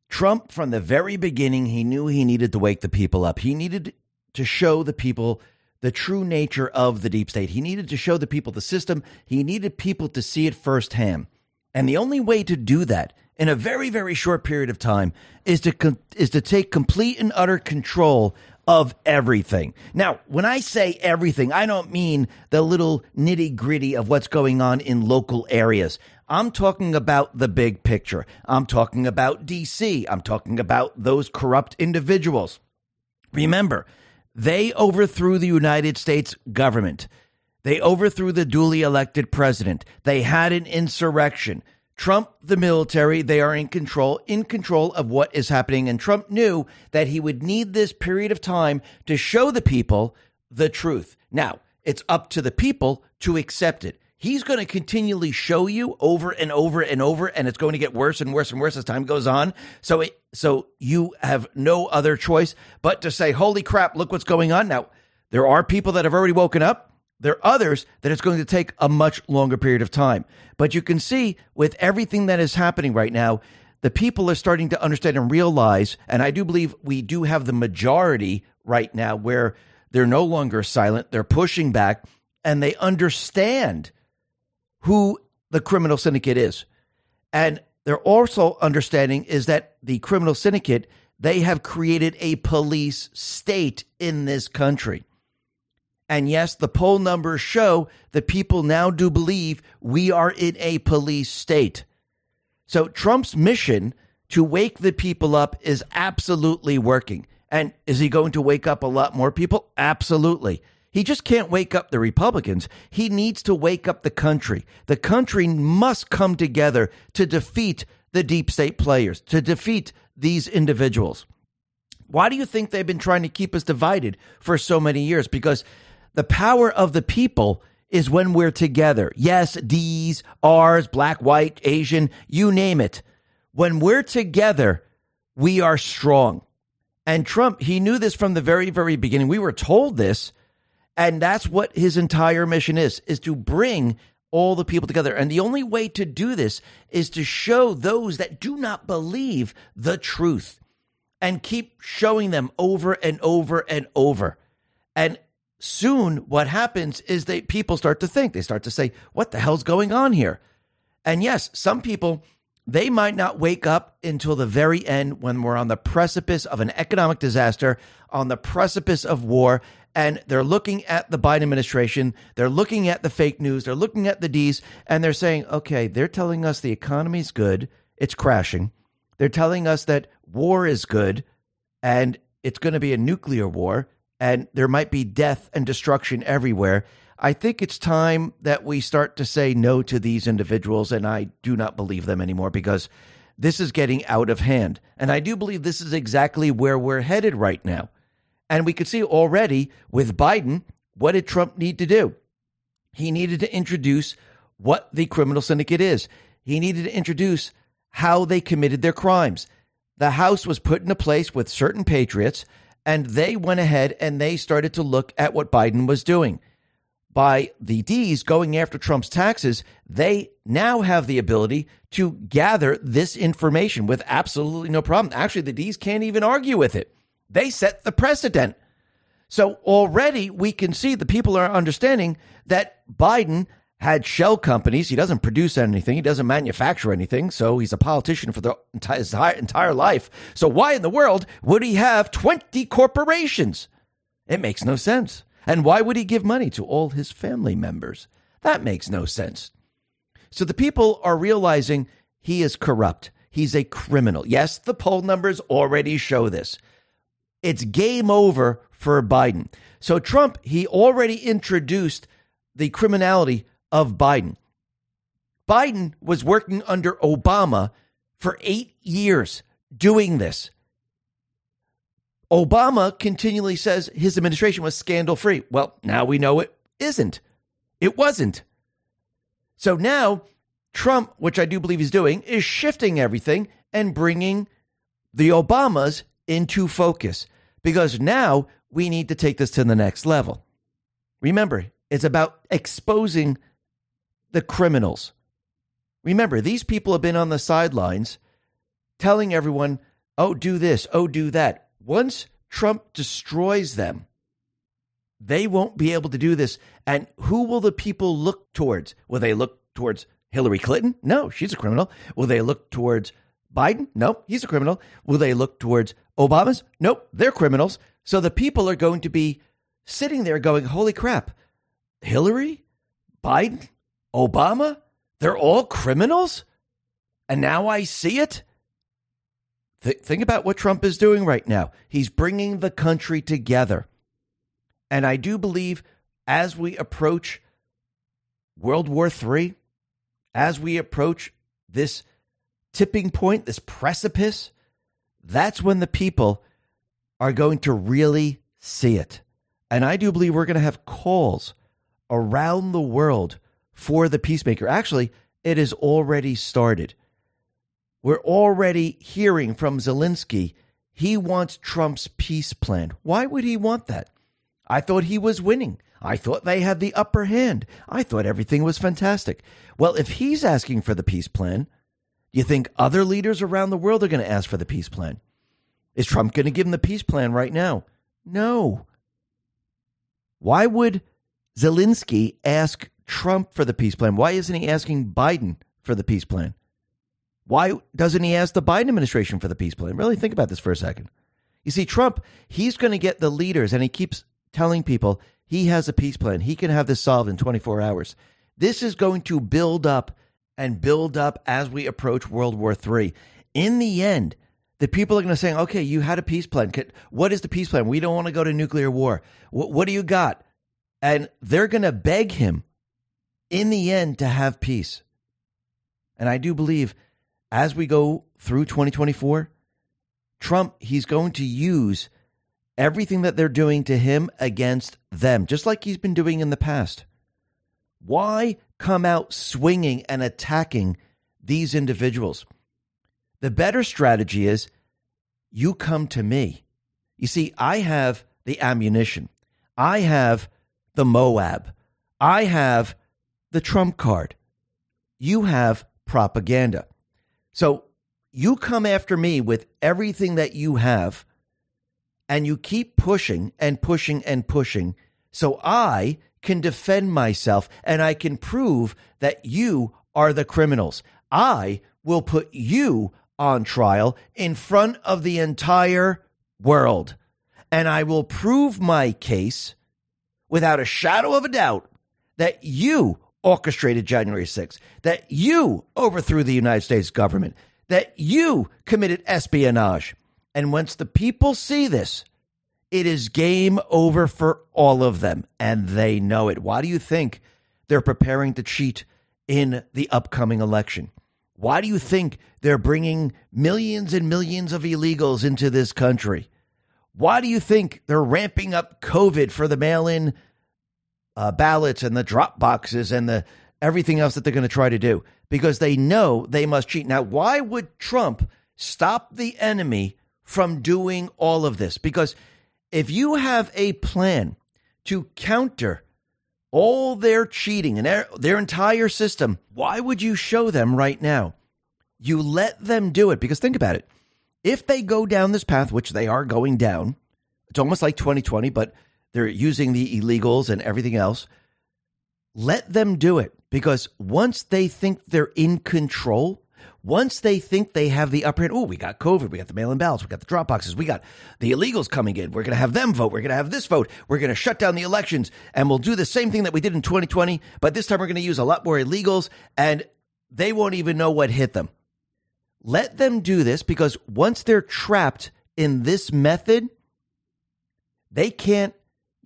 Trump, from the very beginning, he knew he needed to wake the people up. He needed to show the people the true nature of the deep state. He needed to show the people the system. He needed people to see it firsthand. And the only way to do that in a very, very short period of time is to is to take complete and utter control of everything. Now, when I say everything, I don't mean the little nitty gritty of what's going on in local areas. I'm talking about the big picture. I'm talking about DC. I'm talking about those corrupt individuals. Remember, they overthrew the United States government. They overthrew the duly elected president. They had an insurrection. Trump, the military, they are in control, in control of what is happening. And Trump knew that he would need this period of time to show the people the truth. Now, it's up to the people to accept it. He's going to continually show you over and over and over, and it's going to get worse and worse and worse as time goes on. So, it, so you have no other choice but to say, "Holy crap! Look what's going on." Now, there are people that have already woken up. There are others that it's going to take a much longer period of time. But you can see with everything that is happening right now, the people are starting to understand and realize, and I do believe we do have the majority right now where they're no longer silent, they're pushing back, and they understand who the criminal syndicate is. And they're also understanding is that the criminal syndicate, they have created a police state in this country. And yes, the poll numbers show that people now do believe we are in a police state. So Trump's mission to wake the people up is absolutely working. And is he going to wake up a lot more people? Absolutely. He just can't wake up the Republicans. He needs to wake up the country. The country must come together to defeat the deep state players, to defeat these individuals. Why do you think they've been trying to keep us divided for so many years? Because the power of the people is when we're together. Yes, D's, R's, black, white, Asian, you name it. When we're together, we are strong. And Trump, he knew this from the very, very beginning. We were told this, and that's what his entire mission is, is to bring all the people together. And the only way to do this is to show those that do not believe the truth and keep showing them over and over and over. And soon what happens is that people start to think, they start to say, what the hell's going on here? And yes, some people, they might not wake up until the very end when we're on the precipice of an economic disaster, on the precipice of war, and they're looking at the Biden administration, they're looking at the fake news, they're looking at the D's, and they're saying, okay, they're telling us the economy's good, it's crashing. They're telling us that war is good, and it's going to be a nuclear war and there might be death and destruction everywhere. I think it's time that we start to say no to these individuals, and I do not believe them anymore because this is getting out of hand. And I do believe this is exactly where we're headed right now. And we could see already with Biden, what did Trump need to do? He needed to introduce what the criminal syndicate is, he needed to introduce how they committed their crimes. The House was put into place with certain patriots and they went ahead and they started to look at what Biden was doing. By the D's going after Trump's taxes, they now have the ability to gather this information with absolutely no problem. Actually, the D's can't even argue with it. They set the precedent. So already we can see the people are understanding that Biden had shell companies. He doesn't produce anything. He doesn't manufacture anything. So he's a politician for the entire, entire life. So why in the world would he have 20 corporations? It makes no sense. And why would he give money to all his family members? That makes no sense. So the people are realizing he is corrupt. He's a criminal. Yes, the poll numbers already show this. It's game over for Biden. So Trump, he already introduced the criminality of Biden. Biden was working under Obama for eight years doing this. Obama continually says his administration was scandal free. Well, now we know it isn't. It wasn't. So now Trump, which I do believe he's doing, is shifting everything and bringing the Obamas into focus because now we need to take this to the next level. Remember, it's about exposing the criminals. Remember, these people have been on the sidelines telling everyone, oh, do this, oh, do that. Once Trump destroys them, they won't be able to do this. And who will the people look towards? Will they look towards Hillary Clinton? No, she's a criminal. Will they look towards Biden? No, he's a criminal. Will they look towards Obama's? Nope, they're criminals. So the people are going to be sitting there going, holy crap, Hillary, Biden, Obama, they're all criminals? And now I see it? Th- think about what Trump is doing right now. He's bringing the country together. And I do believe as we approach World War III, as we approach this tipping point, this precipice, that's when the people are going to really see it. And I do believe we're going to have calls around the world for the peacemaker. Actually, it has already started. We're already hearing from Zelensky he wants Trump's peace plan. Why would he want that? I thought he was winning. I thought they had the upper hand. I thought everything was fantastic. Well, if he's asking for the peace plan, do you think other leaders around the world are going to ask for the peace plan? Is Trump going to give them the peace plan right now? No. Why would Zelensky ask Trump for the peace plan? Why isn't he asking Biden for the peace plan? Why doesn't he ask the Biden administration for the peace plan? Really think about this for a second. You see, Trump, he's going to get the leaders, and he keeps telling people he has a peace plan. He can have this solved in 24 hours. This is going to build up and build up as we approach World War III. In the end, the people are going to say, okay, you had a peace plan. What is the peace plan? We don't want to go to nuclear war. What, what do you got? And they're going to beg him in the end to have peace. And I do believe as we go through 2024, Trump, he's going to use everything that they're doing to him against them, just like he's been doing in the past. Why come out swinging and attacking these individuals? The better strategy is you come to me. You see, I have the ammunition, I have the Moab, I have the trump card. You have propaganda. So you come after me with everything that you have and you keep pushing and pushing and pushing so I can defend myself and I can prove that you are the criminals. I will put you on trial in front of the entire world. And I will prove my case without a shadow of a doubt that you orchestrated January 6th, that you overthrew the United States government, that you committed espionage. And once the people see this, it is game over for all of them, and they know it. Why do you think they're preparing to cheat in the upcoming election? Why do you think they're bringing millions and millions of illegals into this country? Why do you think they're ramping up COVID for the mail in uh, ballots and the drop boxes and the everything else that they're going to try to do? Because they know they must cheat. Now, why would Trump stop the enemy from doing all of this? Because if you have a plan to counter all their cheating and their, their entire system, why would you show them right now? You let them do it because think about it. If they go down this path, which they are going down, it's almost like 2020, but they're using the illegals and everything else. Let them do it because once they think they're in control, once they think they have the upper hand, oh, we got COVID, we got the mail in ballots, we got the drop boxes, we got the illegals coming in. We're going to have them vote. We're going to have this vote. We're going to shut down the elections and we'll do the same thing that we did in 2020, but this time we're going to use a lot more illegals and they won't even know what hit them. Let them do this because once they're trapped in this method, they can't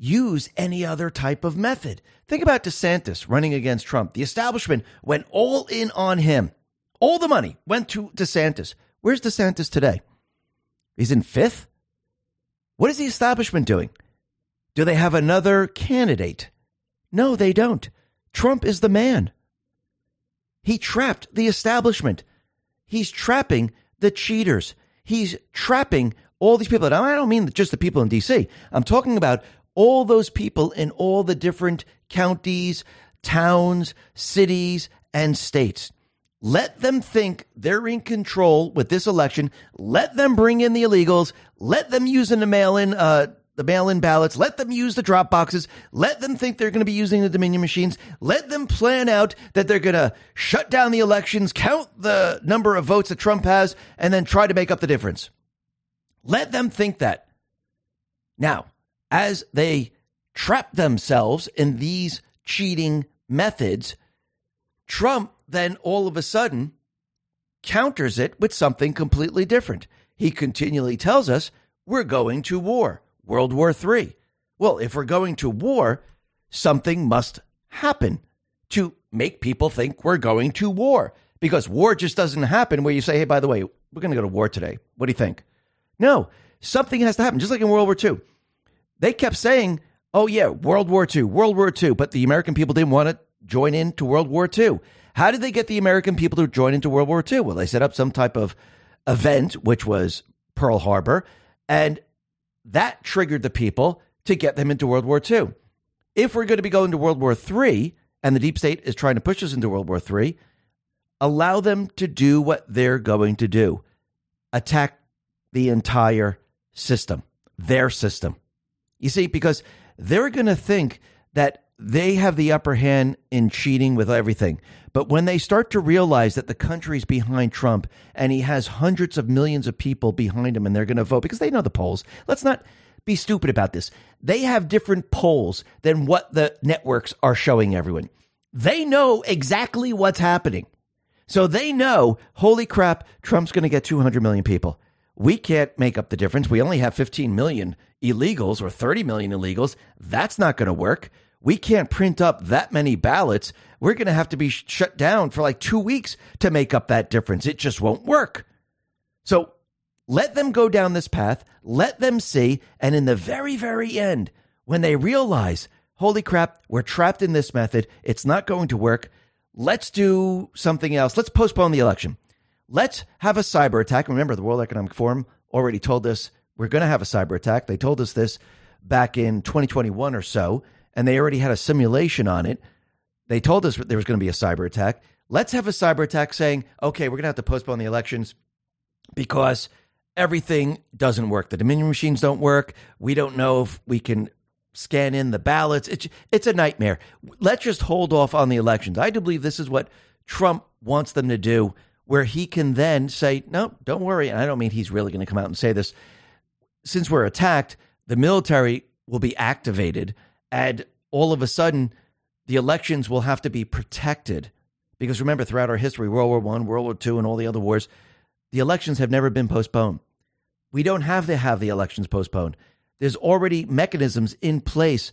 use any other type of method. Think about DeSantis running against Trump. The establishment went all in on him. All the money went to DeSantis. Where's DeSantis today? He's in fifth. What is the establishment doing? Do they have another candidate? No, they don't. Trump is the man. He trapped the establishment. He's trapping the cheaters. He's trapping all these people. Now, I don't mean just the people in D.C., I'm talking about all those people in all the different counties, towns, cities, and states. Let them think they're in control with this election. Let them bring in the illegals. Let them use in the mail in uh, the mail in ballots. Let them use the drop boxes. Let them think they're going to be using the Dominion machines. Let them plan out that they're going to shut down the elections, count the number of votes that Trump has, and then try to make up the difference. Let them think that. Now, as they trap themselves in these cheating methods, Trump then all of a sudden counters it with something completely different. He continually tells us we're going to war, World War III. Well, if we're going to war, something must happen to make people think we're going to war because war just doesn't happen where you say, hey, by the way, we're going to go to war today. What do you think? No, something has to happen, just like in World War II. They kept saying, oh, yeah, World War II, World War II, but the American people didn't want to join into World War II. How did they get the American people to join into World War II? Well, they set up some type of event, which was Pearl Harbor, and that triggered the people to get them into World War II. If we're going to be going to World War III, and the deep state is trying to push us into World War III, allow them to do what they're going to do attack the entire system, their system. You see, because they're going to think that they have the upper hand in cheating with everything. But when they start to realize that the country's behind Trump and he has hundreds of millions of people behind him and they're going to vote because they know the polls. Let's not be stupid about this. They have different polls than what the networks are showing everyone. They know exactly what's happening. So they know, holy crap, Trump's going to get 200 million people. We can't make up the difference. We only have 15 million illegals or 30 million illegals. That's not going to work we can't print up that many ballots. We're going to have to be shut down for like two weeks to make up that difference. It just won't work. So let them go down this path, let them see. And in the very, very end, when they realize, holy crap, we're trapped in this method, it's not going to work, let's do something else. Let's postpone the election. Let's have a cyber attack. Remember, the World Economic Forum already told us we're going to have a cyber attack. They told us this back in 2021 or so and they already had a simulation on it. They told us there was going to be a cyber attack. Let's have a cyber attack saying, okay, we're going to have to postpone the elections because everything doesn't work. The Dominion machines don't work. We don't know if we can scan in the ballots. It's, it's a nightmare. Let's just hold off on the elections. I do believe this is what Trump wants them to do, where he can then say, no, don't worry. And I don't mean he's really going to come out and say this. Since we're attacked, the military will be activated and all of a sudden the elections will have to be protected because remember throughout our history world war one world war two and all the other wars the elections have never been postponed we don't have to have the elections postponed there's already mechanisms in place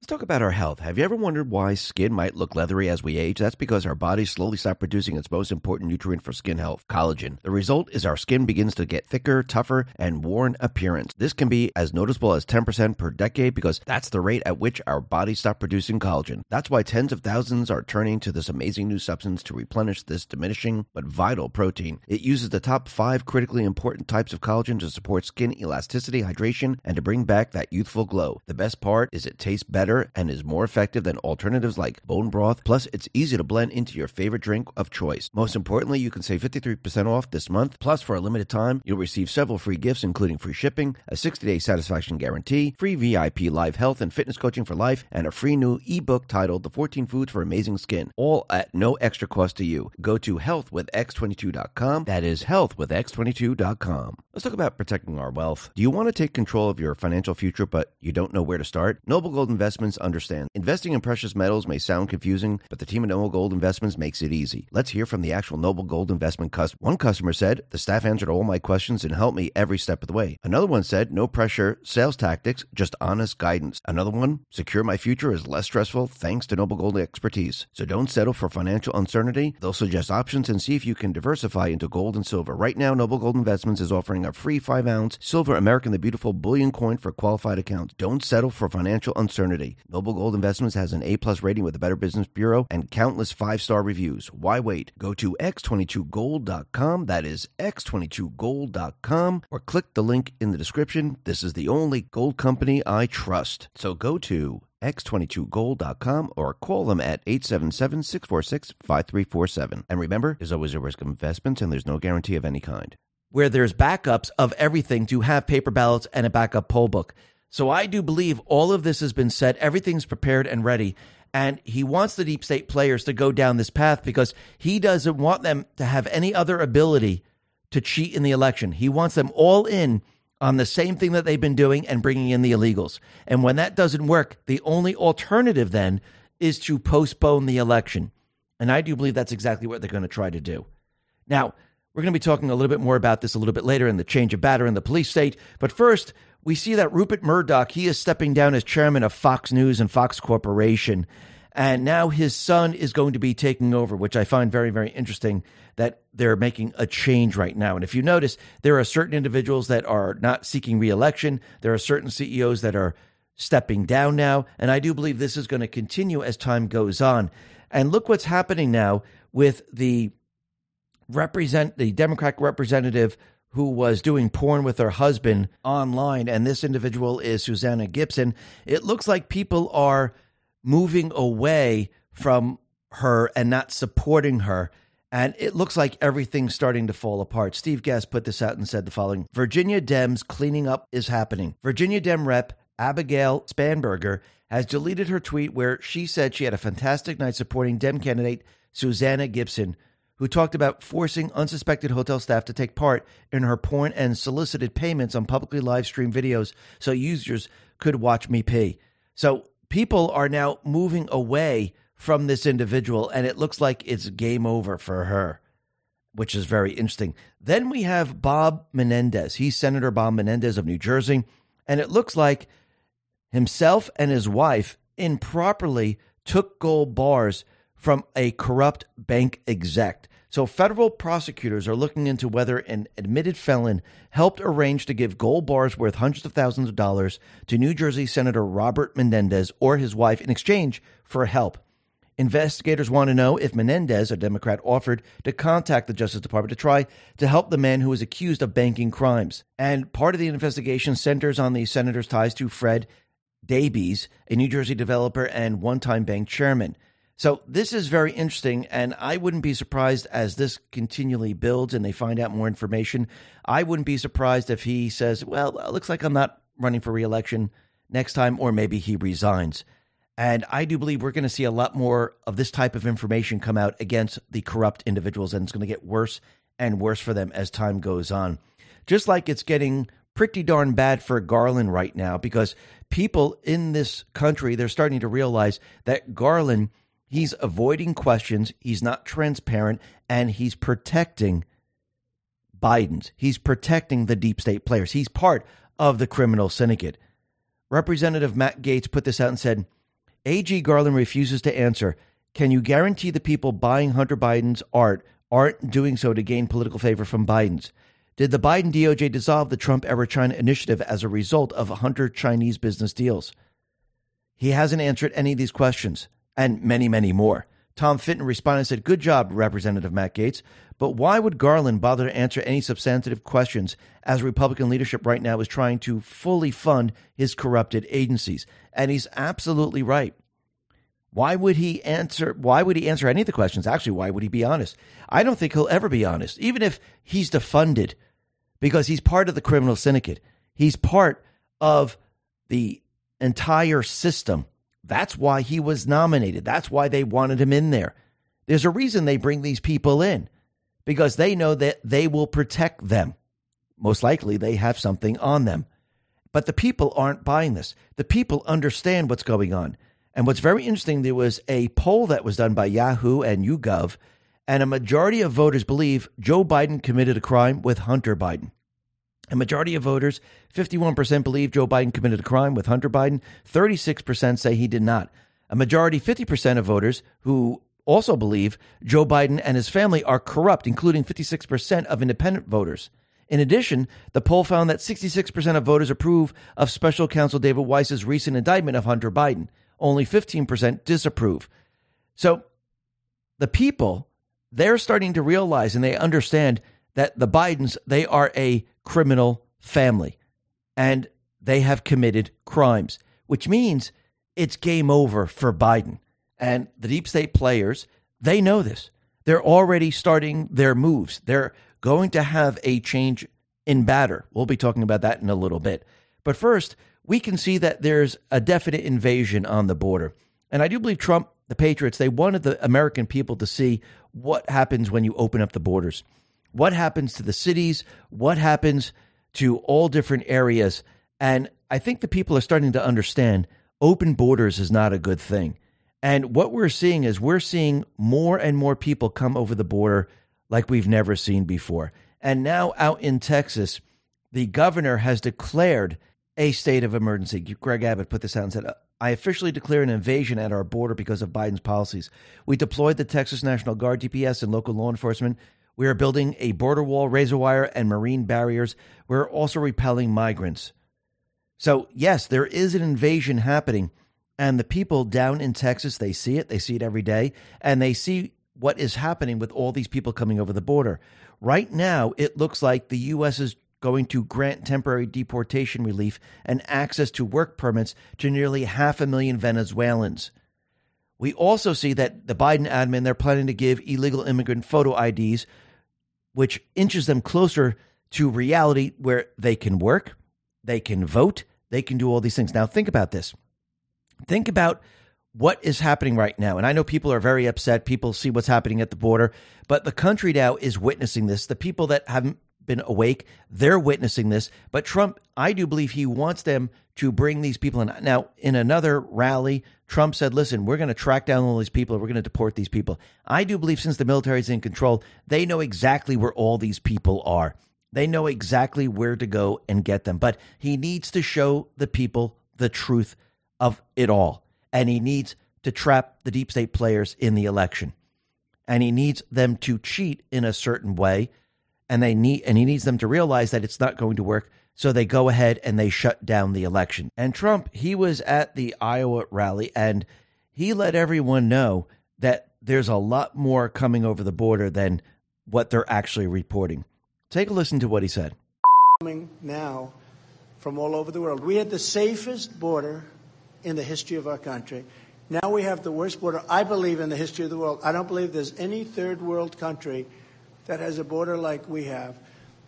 Let's talk about our health. Have you ever wondered why skin might look leathery as we age? That's because our bodies slowly stop producing its most important nutrient for skin health, collagen. The result is our skin begins to get thicker, tougher, and worn appearance. This can be as noticeable as 10% per decade because that's the rate at which our bodies stop producing collagen. That's why tens of thousands are turning to this amazing new substance to replenish this diminishing but vital protein. It uses the top five critically important types of collagen to support skin elasticity, hydration, and to bring back that youthful glow. The best part is it tastes better and is more effective than alternatives like bone broth. Plus, it's easy to blend into your favorite drink of choice. Most importantly, you can save 53% off this month. Plus, for a limited time, you'll receive several free gifts, including free shipping, a 60 day satisfaction guarantee, free VIP live health and fitness coaching for life, and a free new ebook titled The 14 Foods for Amazing Skin, all at no extra cost to you. Go to healthwithx22.com. That is healthwithx22.com. Let's talk about protecting our wealth. Do you want to take control of your financial future, but you don't know where to start? Noble Gold Investments understands. Investing in precious metals may sound confusing, but the team at Noble Gold Investments makes it easy. Let's hear from the actual Noble Gold Investment customer. One customer said, The staff answered all my questions and helped me every step of the way. Another one said, No pressure, sales tactics, just honest guidance. Another one, Secure my future is less stressful thanks to Noble Gold expertise. So don't settle for financial uncertainty. They'll suggest options and see if you can diversify into gold and silver. Right now, Noble Gold Investments is offering a free 5 ounce silver American the Beautiful bullion coin for qualified accounts. Don't settle for financial uncertainty. Noble Gold Investments has an A plus rating with the Better Business Bureau and countless five star reviews. Why wait? Go to x22gold.com. That is x22gold.com or click the link in the description. This is the only gold company I trust. So go to x22gold.com or call them at 877-646-5347. And remember, there's always a risk of investments and there's no guarantee of any kind. Where there's backups of everything to have paper ballots and a backup poll book. So I do believe all of this has been said, everything's prepared and ready. And he wants the deep state players to go down this path because he doesn't want them to have any other ability to cheat in the election. He wants them all in on the same thing that they've been doing and bringing in the illegals. And when that doesn't work, the only alternative then is to postpone the election. And I do believe that's exactly what they're going to try to do. Now, we're going to be talking a little bit more about this a little bit later in the change of batter in the police state. But first, we see that Rupert Murdoch, he is stepping down as chairman of Fox News and Fox Corporation. And now his son is going to be taking over, which I find very, very interesting that they're making a change right now. And if you notice, there are certain individuals that are not seeking reelection, there are certain CEOs that are stepping down now. And I do believe this is going to continue as time goes on. And look what's happening now with the represent the Democratic representative who was doing porn with her husband online, and this individual is Susanna Gibson. It looks like people are moving away from her and not supporting her. And it looks like everything's starting to fall apart. Steve Guest put this out and said the following Virginia Dems cleaning up is happening. Virginia Dem rep Abigail Spanberger has deleted her tweet where she said she had a fantastic night supporting Dem candidate Susanna Gibson, who talked about forcing unsuspected hotel staff to take part in her porn and solicited payments on publicly live streamed videos so users could watch me pee. So people are now moving away from this individual, and it looks like it's game over for her, which is very interesting. Then we have Bob Menendez. He's Senator Bob Menendez of New Jersey, and it looks like himself and his wife improperly took gold bars from a corrupt bank exec. So, federal prosecutors are looking into whether an admitted felon helped arrange to give gold bars worth hundreds of thousands of dollars to New Jersey Senator Robert Menendez or his wife in exchange for help. Investigators want to know if Menendez, a Democrat, offered to contact the Justice Department to try to help the man who is accused of banking crimes. And part of the investigation centers on the senator's ties to Fred Daibes, a New Jersey developer and one time bank chairman. So this is very interesting, and I wouldn't be surprised as this continually builds and they find out more information. I wouldn't be surprised if he says, "Well, it looks like I'm not running for reelection next time," or maybe he resigns. And I do believe we're going to see a lot more of this type of information come out against the corrupt individuals, and it's going to get worse and worse for them as time goes on. Just like it's getting pretty darn bad for Garland right now because people in this country they're starting to realize that Garland He's avoiding questions. He's not transparent, and he's protecting Biden's. He's protecting the deep state players. He's part of the criminal syndicate. Representative Matt Gaetz put this out and said, A.G. Garland refuses to answer. Can you guarantee the people buying Hunter Biden's art aren't doing so to gain political favor from Biden's? Did the Biden DOJ dissolve the Trump era China initiative as a result of Hunter Chinese business deals? He hasn't answered any of these questions and many, many more. Tom Fitton responded and said, Good job, Representative Matt Gaetz. But why would Garland bother to answer any substantive questions as Republican leadership right now is trying to fully fund his corrupted agencies? And he's absolutely right. Why would he answer why would he answer any of the questions? Actually, why would he be honest? I don't think he'll ever be honest, even if he's defunded, because he's part of the criminal syndicate. He's part of the entire system. That's why he was nominated. That's why they wanted him in there. There's a reason they bring these people in because they know that they will protect them. Most likely, they have something on them. But the people aren't buying this. The people understand what's going on. And what's very interesting, there was a poll that was done by Yahoo and YouGov, and a majority of voters believe Joe Biden committed a crime with Hunter Biden. A majority of voters, 51%, believe Joe Biden committed a crime with Hunter Biden. 36% say he did not. A majority, 50% of voters who also believe Joe Biden and his family are corrupt, including 56% of independent voters. In addition, the poll found that 66% of voters approve of special counsel David Weiss's recent indictment of Hunter Biden. Only 15% disapprove. So the people, they're starting to realize and they understand that the Bidens, they are a criminal family and they have committed crimes, which means it's game over for Biden. And the deep state players, they know this. They're already starting their moves. They're going to have a change in batter. We'll be talking about that in a little bit. But first, we can see that there's a definite invasion on the border. And I do believe Trump, the Patriots, they wanted the American people to see what happens when you open up the borders. What happens to the cities? What happens to all different areas? And I think the people are starting to understand open borders is not a good thing. And what we're seeing is we're seeing more and more people come over the border like we've never seen before. And now out in Texas, the governor has declared a state of emergency. Greg Abbott put this out and said, I officially declare an invasion at our border because of Biden's policies. We deployed the Texas National Guard, DPS, and local law enforcement. We are building a border wall, razor wire, and marine barriers. We're also repelling migrants. So, yes, there is an invasion happening. And the people down in Texas, they see it. They see it every day. And they see what is happening with all these people coming over the border. Right now, it looks like the U.S. is going to grant temporary deportation relief and access to work permits to nearly half a million Venezuelans. We also see that the Biden admin, they're planning to give illegal immigrant photo IDs, which inches them closer to reality where they can work, they can vote, they can do all these things. Now, think about this. Think about what is happening right now. And I know people are very upset. People see what's happening at the border, but the country now is witnessing this. The people that haven't been awake, they're witnessing this. But Trump, I do believe he wants them to bring these people in. Now, in another rally, Trump said, listen, we're going to track down all these people. We're going to deport these people. I do believe since the military is in control, they know exactly where all these people are. They know exactly where to go and get them. But he needs to show the people the truth of it all and he needs to trap the deep state players in the election. And he needs them to cheat in a certain way, and they need and he needs them to realize that it's not going to work. So they go ahead and they shut down the election. And Trump, he was at the Iowa rally and he let everyone know that there's a lot more coming over the border than what they're actually reporting. Take a listen to what he said. Coming now from all over the world. We had the safest border in the history of our country. Now we have the worst border, I believe, in the history of the world. I don't believe there's any third world country that has a border like we have.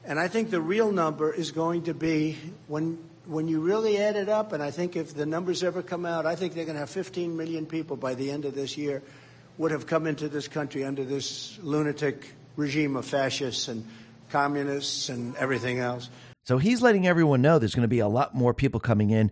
And I think the real number is going to be when when you really add it up, and I think if the numbers ever come out, I think they're going to have 15 million people by the end of this year would have come into this country under this lunatic regime of fascists and communists and everything else. So he's letting everyone know there's going to be a lot more people coming in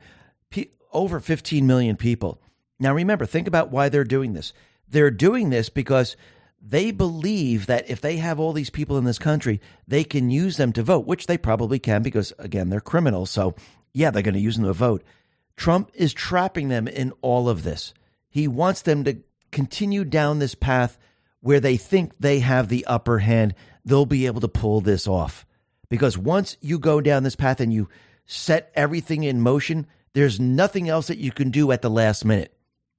over 15 million people. Now, remember, think about why they're doing this. They're doing this because they believe that if they have all these people in this country, they can use them to vote, which they probably can because, again, they're criminals. So, yeah, they're going to use them to vote. Trump is trapping them in all of this. He wants them to continue down this path where they think they have the upper hand. They'll be able to pull this off. Because once you go down this path and you set everything in motion, there's nothing else that you can do at the last minute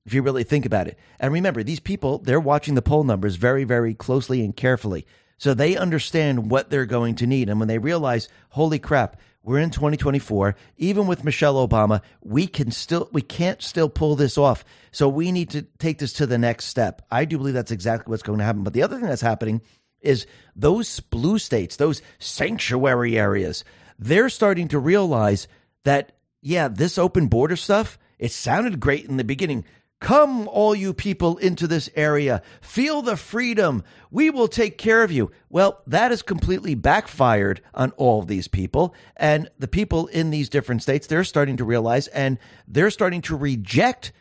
if you really think about it. And remember, these people, they're watching the poll numbers very, very closely and carefully. So they understand what they're going to need. And when they realize, holy crap, we're in 2024. Even with Michelle Obama, we can still we can't still pull this off. So we need to take this to the next step. I do believe that's exactly what's going to happen. But the other thing that's happening is those blue states, those sanctuary areas, they're starting to realize that yeah, this open border stuff, it sounded great in the beginning. Come, all you people, into this area. Feel the freedom. We will take care of you. Well, that has completely backfired on all of these people. And the people in these different states, they're starting to realize and they're starting to reject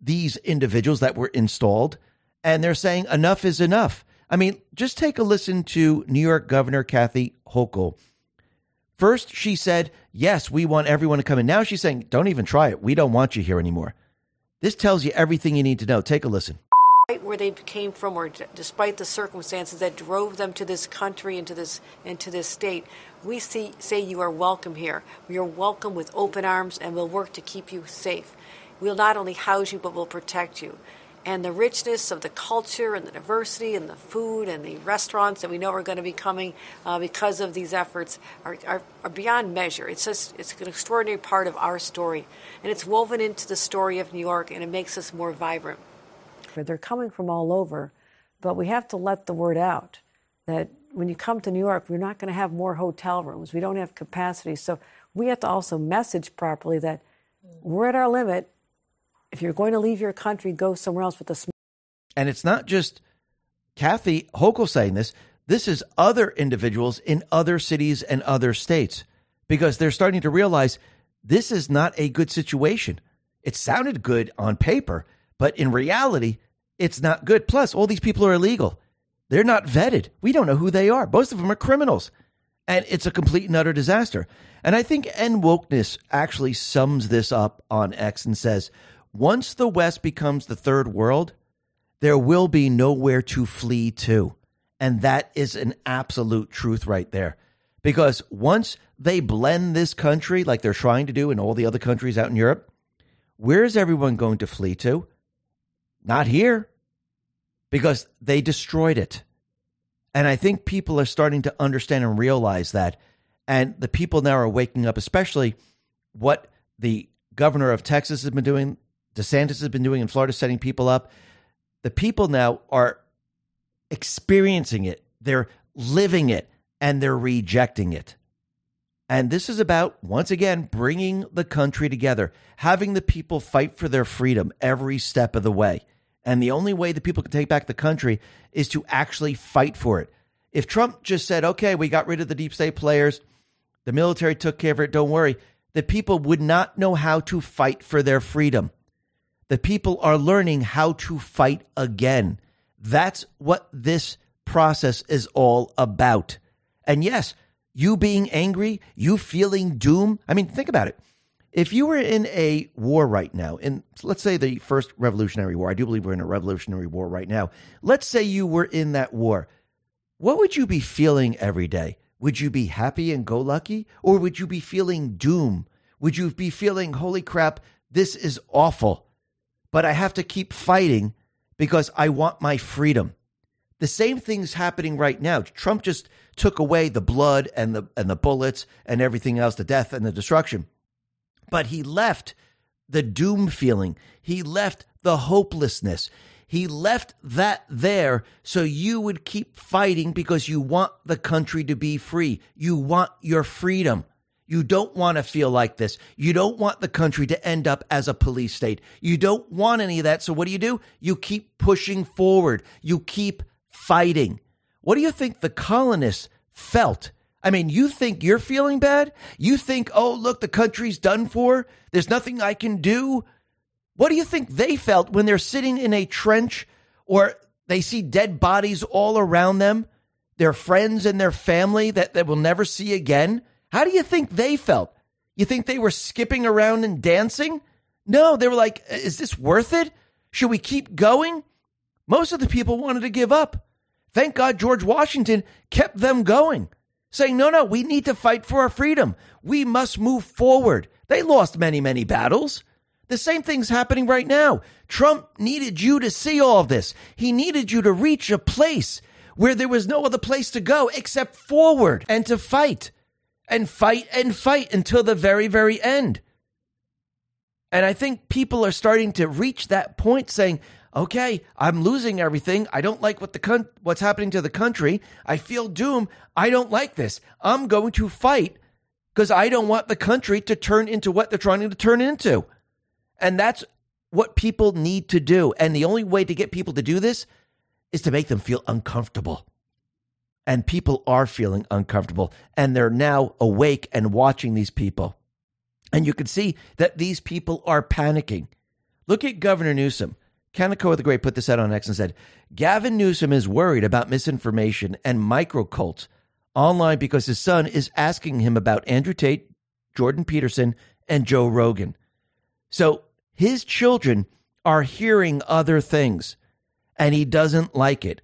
these individuals that were installed. And they're saying enough is enough. I mean, just take a listen to New York Governor Kathy Hochul. First, she said, Yes, we want everyone to come in. Now she's saying, Don't even try it. We don't want you here anymore. This tells you everything you need to know. Take a listen. Right Where they came from, or despite the circumstances that drove them to this country and to this and to this state, we see, say you are welcome here. We are welcome with open arms, and we'll work to keep you safe. We'll not only house you, but we'll protect you and the richness of the culture and the diversity and the food and the restaurants that we know are going to be coming uh, because of these efforts are, are, are, beyond measure. It's just it's an extraordinary part of our story, and it's woven into the story of New York, and it makes us more vibrant. They're coming from all over, but we have to let the word out that when you come to New York, we're not going to have more hotel rooms. We don't have capacity, so we have to also message properly that we're at our limit if you're going to leave your country, go somewhere else with a small. And it's not just Kathy Hochul saying this. This is other individuals in other cities and other states because they're starting to realize this is not a good situation. It sounded good on paper, but in reality, it's not good. Plus, all these people are illegal. They're not vetted. We don't know who they are. Most of them are criminals. And it's a complete and utter disaster. And I think End Wokeness actually sums this up on X and says, once the West becomes the third world, there will be nowhere to flee to. And that is an absolute truth right there. Because once they blend this country like they're trying to do in all the other countries out in Europe, where is everyone going to flee to? Not here. Because they destroyed it. And I think people are starting to understand and realize that. And the people now are waking up, especially what the governor of Texas has been doing DeSantis has been doing in Florida, setting people up. The people now are experiencing it, they're living it, and they're rejecting it. And this is about, once again, bringing the country together, having the people fight for their freedom every step of the way. And the only way that people can take back the country is to actually fight for it. If Trump just said, okay, we got rid of the deep state players, the military took care of it, don't worry, the people would not know how to fight for their freedom. The people are learning how to fight again. That's what this process is all about. And yes, you being angry, you feeling doom. I mean, think about it. If you were in a war right now, in let's say the first Revolutionary War, I do believe we're in a Revolutionary War right now. Let's say you were in that war. What would you be feeling every day? Would you be happy and go lucky? Or would you be feeling doom? Would you be feeling, holy crap, this is awful? But I have to keep fighting because I want my freedom. The same thing's happening right now. Trump just took away the blood and the and the bullets and everything else, the death and the destruction. But he left the doom feeling. He left the hopelessness. He left that there so you would keep fighting because you want the country to be free. You want your freedom. You don't want to feel like this. You don't want the country to end up as a police state. You don't want any of that. So what do you do? You keep pushing forward. You keep fighting. What do you think the colonists felt? I mean, you think you're feeling bad? You think, oh, look, the country's done for? There's nothing I can do? What do you think they felt when they're sitting in a trench or they see dead bodies all around them, their friends and their family that they will never see again? How do you think they felt? You think they were skipping around and dancing? No, they were like, is this worth it? Should we keep going? Most of the people wanted to give up. Thank God George Washington kept them going, saying, no, no, we need to fight for our freedom. We must move forward. They lost many, many battles. The same thing's happening right now. Trump needed you to see all this. He needed you to reach a place where there was no other place to go except forward and to fight and fight and fight until the very, very end. And I think people are starting to reach that point saying, okay, I'm losing everything. I don't like what the con- what's happening to the country. I feel doom. I don't like this. I'm going to fight because I don't want the country to turn into what they're trying to turn into. And that's what people need to do. And the only way to get people to do this is to make them feel uncomfortable. And people are feeling uncomfortable and they're now awake and watching these people. And you can see that these people are panicking. Look at Governor Newsom. Kanekoa the Great put this out on X and said Gavin Newsom is worried about misinformation and microcults online because his son is asking him about Andrew Tate, Jordan Peterson, and Joe Rogan. So his children are hearing other things and he doesn't like it.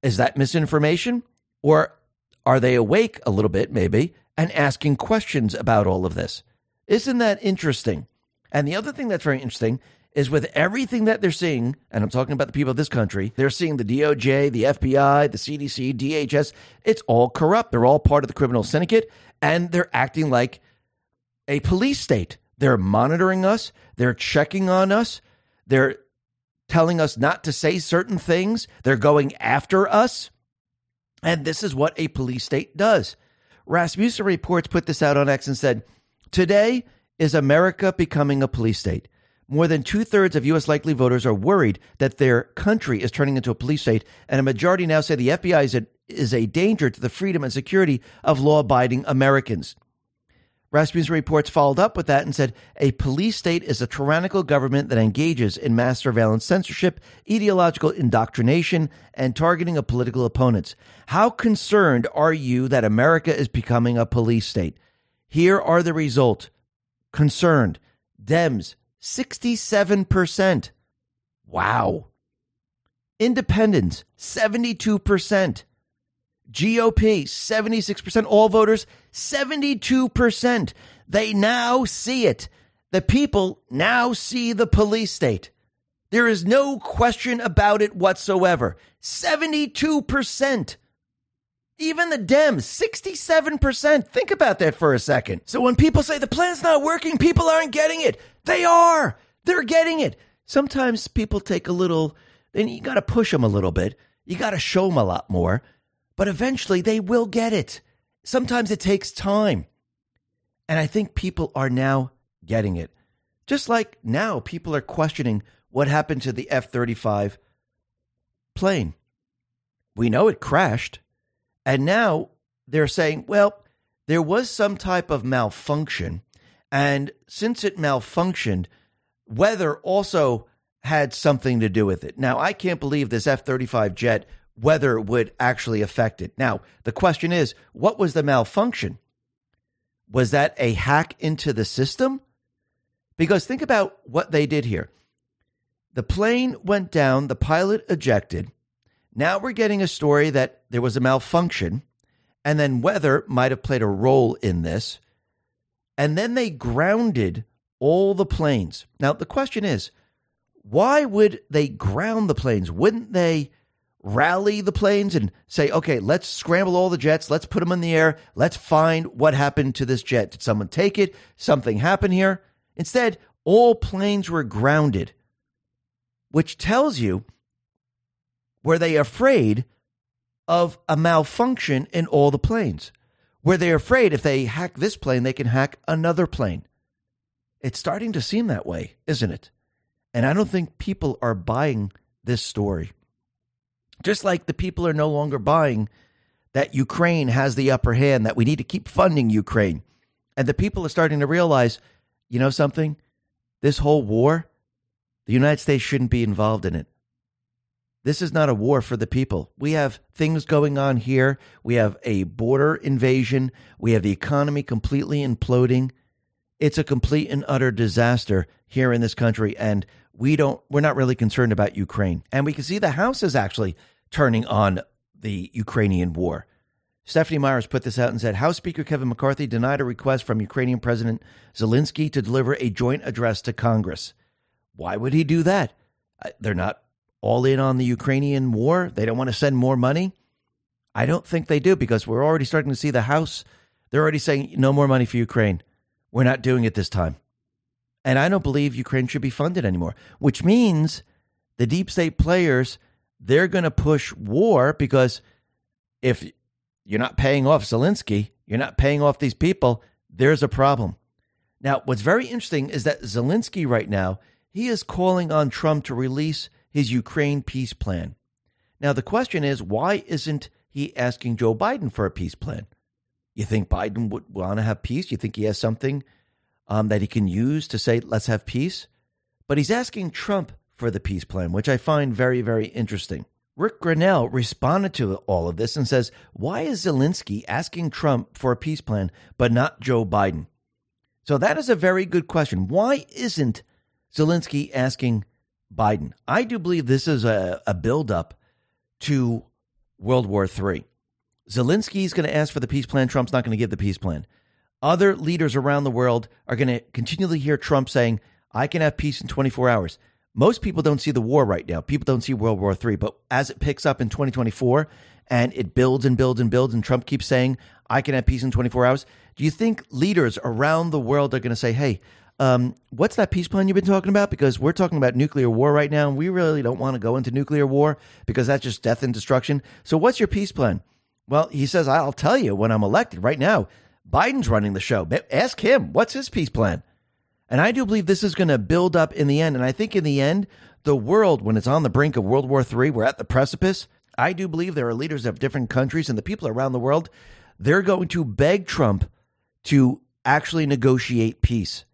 Is that misinformation? Or are they awake a little bit, maybe, and asking questions about all of this? Isn't that interesting? And the other thing that's very interesting is with everything that they're seeing, and I'm talking about the people of this country, they're seeing the DOJ, the FBI, the CDC, DHS, it's all corrupt. They're all part of the criminal syndicate, and they're acting like a police state. They're monitoring us, they're checking on us, they're telling us not to say certain things, they're going after us. And this is what a police state does. Rasmussen Reports put this out on X and said, Today is America becoming a police state. More than two thirds of U.S. likely voters are worried that their country is turning into a police state, and a majority now say the FBI is a, is a danger to the freedom and security of law abiding Americans. Rasmussen reports followed up with that and said a police state is a tyrannical government that engages in mass surveillance censorship, ideological indoctrination, and targeting of political opponents. How concerned are you that America is becoming a police state? Here are the results. Concerned. Dems, 67%. Wow. Independents, 72%. GOP, 76%. All voters, 72%. They now see it. The people now see the police state. There is no question about it whatsoever. 72%. Even the Dems, 67%. Think about that for a second. So when people say the plan's not working, people aren't getting it. They are. They're getting it. Sometimes people take a little, then you got to push them a little bit. You got to show them a lot more. But eventually they will get it. Sometimes it takes time. And I think people are now getting it. Just like now people are questioning what happened to the F 35 plane. We know it crashed. And now they're saying, well, there was some type of malfunction. And since it malfunctioned, weather also had something to do with it. Now, I can't believe this F 35 jet weather would actually affect it. Now, the question is what was the malfunction? Was that a hack into the system? Because think about what they did here. The plane went down, the pilot ejected, now we're getting a story that there was a malfunction, and then weather might have played a role in this. And then they grounded all the planes. Now, the question is why would they ground the planes? Wouldn't they rally the planes and say, okay, let's scramble all the jets, let's put them in the air, let's find what happened to this jet? Did someone take it? Something happened here? Instead, all planes were grounded, which tells you were they afraid of a malfunction in all the planes? Were they afraid if they hack this plane, they can hack another plane? It's starting to seem that way, isn't it? And I don't think people are buying this story. Just like the people are no longer buying that Ukraine has the upper hand, that we need to keep funding Ukraine. And the people are starting to realize, you know something? This whole war, the United States shouldn't be involved in it. This is not a war for the people. We have things going on here. We have a border invasion. We have the economy completely imploding. It's a complete and utter disaster here in this country. And we don't we're not really concerned about Ukraine. And we can see the House is actually turning on the Ukrainian war. Stephanie Myers put this out and said House Speaker Kevin McCarthy denied a request from Ukrainian President Zelensky to deliver a joint address to Congress. Why would he do that? Uh, they're not all in on the Ukrainian war. They don't want to send more money. I don't think they do because we're already starting to see the House. They're already saying no more money for Ukraine. We're not doing it this time. And I don't believe Ukraine should be funded anymore, which means the deep state players, they're going to push war because if you're not paying off Zelensky, you're not paying off these people, there's a problem. Now, what's very interesting is that Zelensky right now, he is calling on Trump to release his Ukraine peace plan. Now, the question is, why isn't he asking Joe Biden for a peace plan? You think Biden would want to have peace? You think he has something um, that he can use to say, let's have peace? But he's asking Trump for the peace plan, which I find very, very interesting. Ric Grenell responded to all of this and says, Why is Zelensky asking Trump for a peace plan, but not Joe Biden? So that is a very good question. Why isn't Zelensky asking Biden? I do believe this is a, a buildup to World War III. Zelensky is going to ask for the peace plan. Trump's not going to give the peace plan. Other leaders around the world are going to continually hear Trump saying, I can have peace in 24 hours. Most people don't see the war right now. People don't see World War III. But as it picks up in 2024 and it builds and builds and builds, and Trump keeps saying, I can have peace in 24 hours, do you think leaders around the world are going to say, hey, um, what's that peace plan you've been talking about? Because we're talking about nuclear war right now, and we really don't want to go into nuclear war because that's just death and destruction. So, what's your peace plan? Well, he says, I'll tell you when I'm elected. Right now, Biden's running the show. Ask him, what's his peace plan? And I do believe this is going to build up in the end. And I think in the end, the world, when it's on the brink of World War III, we're at the precipice. I do believe there are leaders of different countries and the people around the world, they're going to beg Trump to actually negotiate peace.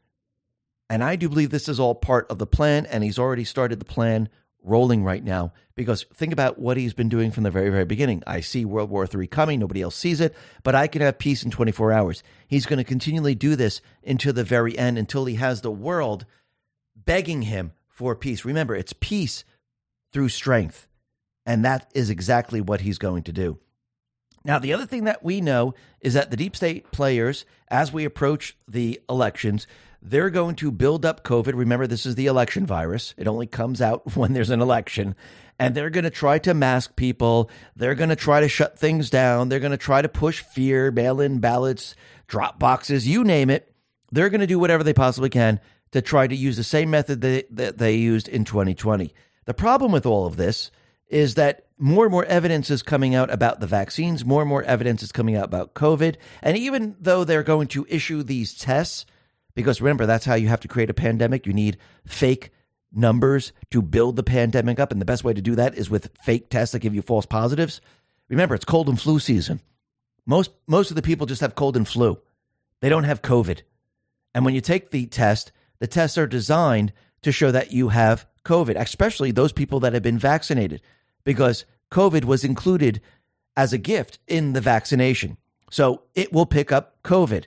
And I do believe this is all part of the plan. And he's already started the plan rolling right now because think about what he's been doing from the very, very beginning. I see World War III coming. Nobody else sees it, but I can have peace in 24 hours. He's going to continually do this until the very end, until he has the world begging him for peace. Remember, it's peace through strength. And that is exactly what he's going to do. Now, the other thing that we know is that the deep state players, as we approach the elections, they're going to build up COVID. Remember, this is the election virus. It only comes out when there's an election. And they're going to try to mask people. They're going to try to shut things down. They're going to try to push fear, mail in ballots, drop boxes, you name it. They're going to do whatever they possibly can to try to use the same method that, that they used in 2020. The problem with all of this is that more and more evidence is coming out about the vaccines, more and more evidence is coming out about COVID. And even though they're going to issue these tests, because remember, that's how you have to create a pandemic. You need fake numbers to build the pandemic up. And the best way to do that is with fake tests that give you false positives. Remember, it's cold and flu season. Most, most of the people just have cold and flu, they don't have COVID. And when you take the test, the tests are designed to show that you have COVID, especially those people that have been vaccinated, because COVID was included as a gift in the vaccination. So it will pick up COVID.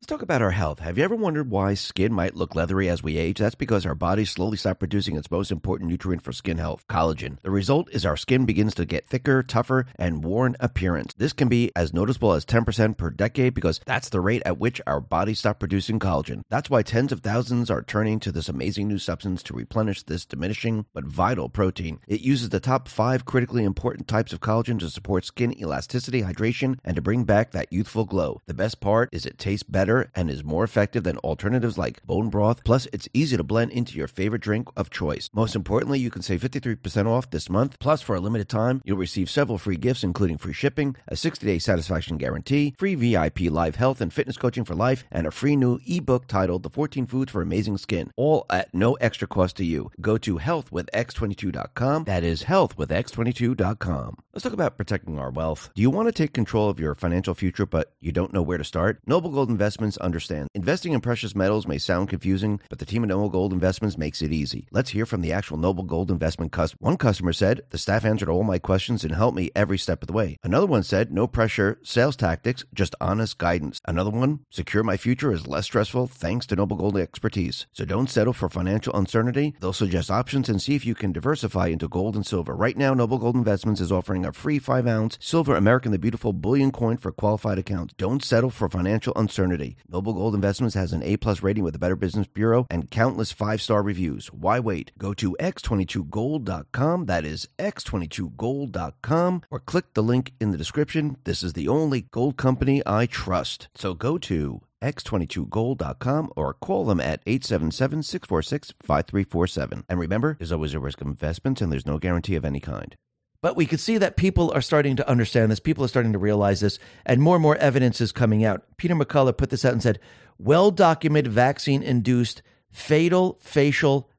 Let's talk about our health. Have you ever wondered why skin might look leathery as we age? That's because our bodies slowly stop producing its most important nutrient for skin health, collagen. The result is our skin begins to get thicker, tougher, and worn appearance. This can be as noticeable as 10% per decade because that's the rate at which our bodies stop producing collagen. That's why tens of thousands are turning to this amazing new substance to replenish this diminishing but vital protein. It uses the top five critically important types of collagen to support skin elasticity, hydration, and to bring back that youthful glow. The best part is it tastes better and is more effective than alternatives like bone broth. Plus, it's easy to blend into your favorite drink of choice. Most importantly, you can save 53% off this month. Plus, for a limited time, you'll receive several free gifts, including free shipping, a 60 day satisfaction guarantee, free VIP live health and fitness coaching for life, and a free new ebook titled The 14 Foods for Amazing Skin, all at no extra cost to you. Go to healthwithx22.com. That is healthwithx22.com. Let's talk about protecting our wealth. Do you want to take control of your financial future, but you don't know where to start? Noble Gold Investments understand. Investing in precious metals may sound confusing, but the team at Noble Gold Investments makes it easy. Let's hear from the actual Noble Gold Investment customer. One customer said, The staff answered all my questions and helped me every step of the way. Another one said, No pressure, sales tactics, just honest guidance. Another one, Secure my future is less stressful thanks to Noble Gold expertise. So don't settle for financial uncertainty. They'll suggest options and see if you can diversify into gold and silver. Right now, Noble Gold Investments is offering a free 5 ounce silver American the Beautiful bullion coin for qualified accounts. Don't settle for financial uncertainty. Noble Gold Investments has an A plus rating with the Better Business Bureau and countless five star reviews. Why wait? Go to x22gold.com. That is x22gold.com or click the link in the description. This is the only gold company I trust. So go to x22gold.com or call them at 877-646-5347. And remember, there's always a risk of investments and there's no guarantee of any kind. But we could see that people are starting to understand this. People are starting to realize this, and more and more evidence is coming out. Peter McCullough put this out and said, well documented vaccine induced fatal facial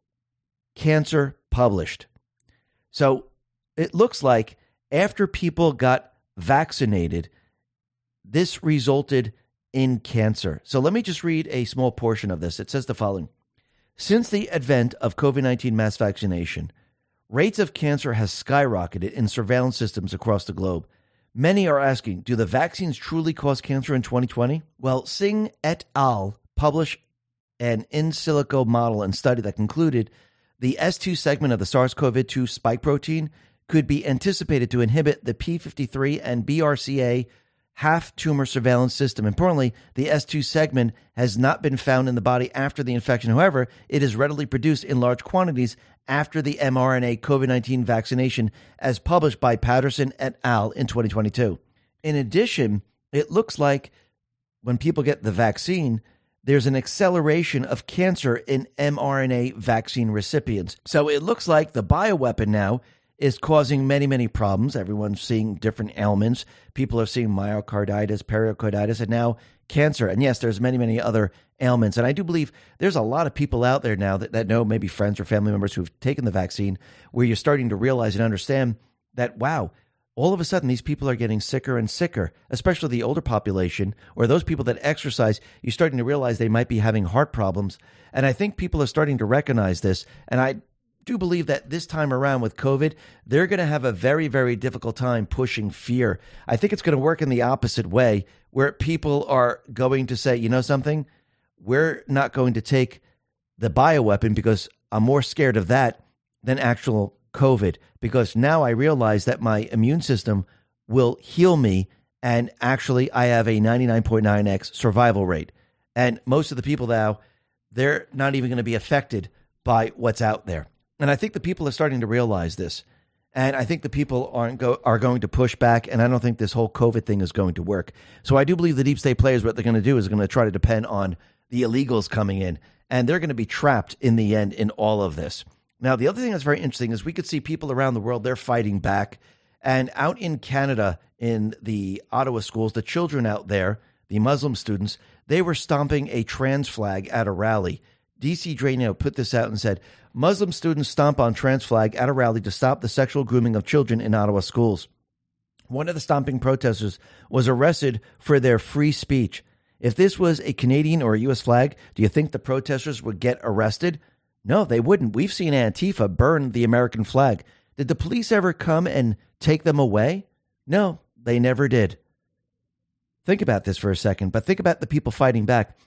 cancer published. So it looks like after people got vaccinated, this resulted in cancer. So let me just read a small portion of this. It says the following Since the advent of COVID 19 mass vaccination, rates of cancer has skyrocketed in surveillance systems across the globe. Many are asking, do the vaccines truly cause cancer in 2020? Well, Singh et al. published an in silico model and study that concluded the S2 segment of the SARS CoV 2 spike protein could be anticipated to inhibit the P53 and BRCA half tumor surveillance system. Importantly, the S2 segment has not been found in the body after the infection. However, it is readily produced in large quantities after the mRNA COVID 19 vaccination, as published by Patterson et al. in 2022. In addition, it looks like when people get the vaccine, there's an acceleration of cancer in mRNA vaccine recipients. So it looks like the bioweapon now is causing many, many problems. Everyone's seeing different ailments. People are seeing myocarditis, pericarditis, and now cancer. And yes, there's many, many other ailments. And I do believe there's a lot of people out there now that, that know maybe friends or family members who've taken the vaccine where you're starting to realize and understand that, wow, all of a sudden these people are getting sicker and sicker, especially the older population or those people that exercise. You're starting to realize they might be having heart problems. And I think people are starting to recognize this. And I do believe that this time around with COVID, they're going to have a very, very difficult time pushing fear. I think it's going to work in the opposite way, where people are going to say, you know something, we're not going to take the bioweapon because I'm more scared of that than actual COVID. Because now I realize that my immune system will heal me. And actually, I have a 99.9x survival rate. And most of the people now, they're not even going to be affected by what's out there. And I think the people are starting to realize this. And I think the people aren't go, are going to push back. And I don't think this whole COVID thing is going to work. So I do believe the deep state players, what they're going to do is going to try to depend on the illegals coming in. And they're going to be trapped in the end in all of this. Now, the other thing that's very interesting is we could see people around the world, they're fighting back. And out in Canada, in the Ottawa schools, the children out there, the Muslim students, they were stomping a trans flag at a rally. DC Draino put this out and said Muslim students stomp on trans flag at a rally to stop the sexual grooming of children in Ottawa schools. One of the stomping protesters was arrested for their free speech. If this was a Canadian or a U.S. flag, do you think the protesters would get arrested? No, they wouldn't. We've seen Antifa burn the American flag. Did the police ever come and take them away? No, they never did. Think about this for a second, but think about the people fighting back.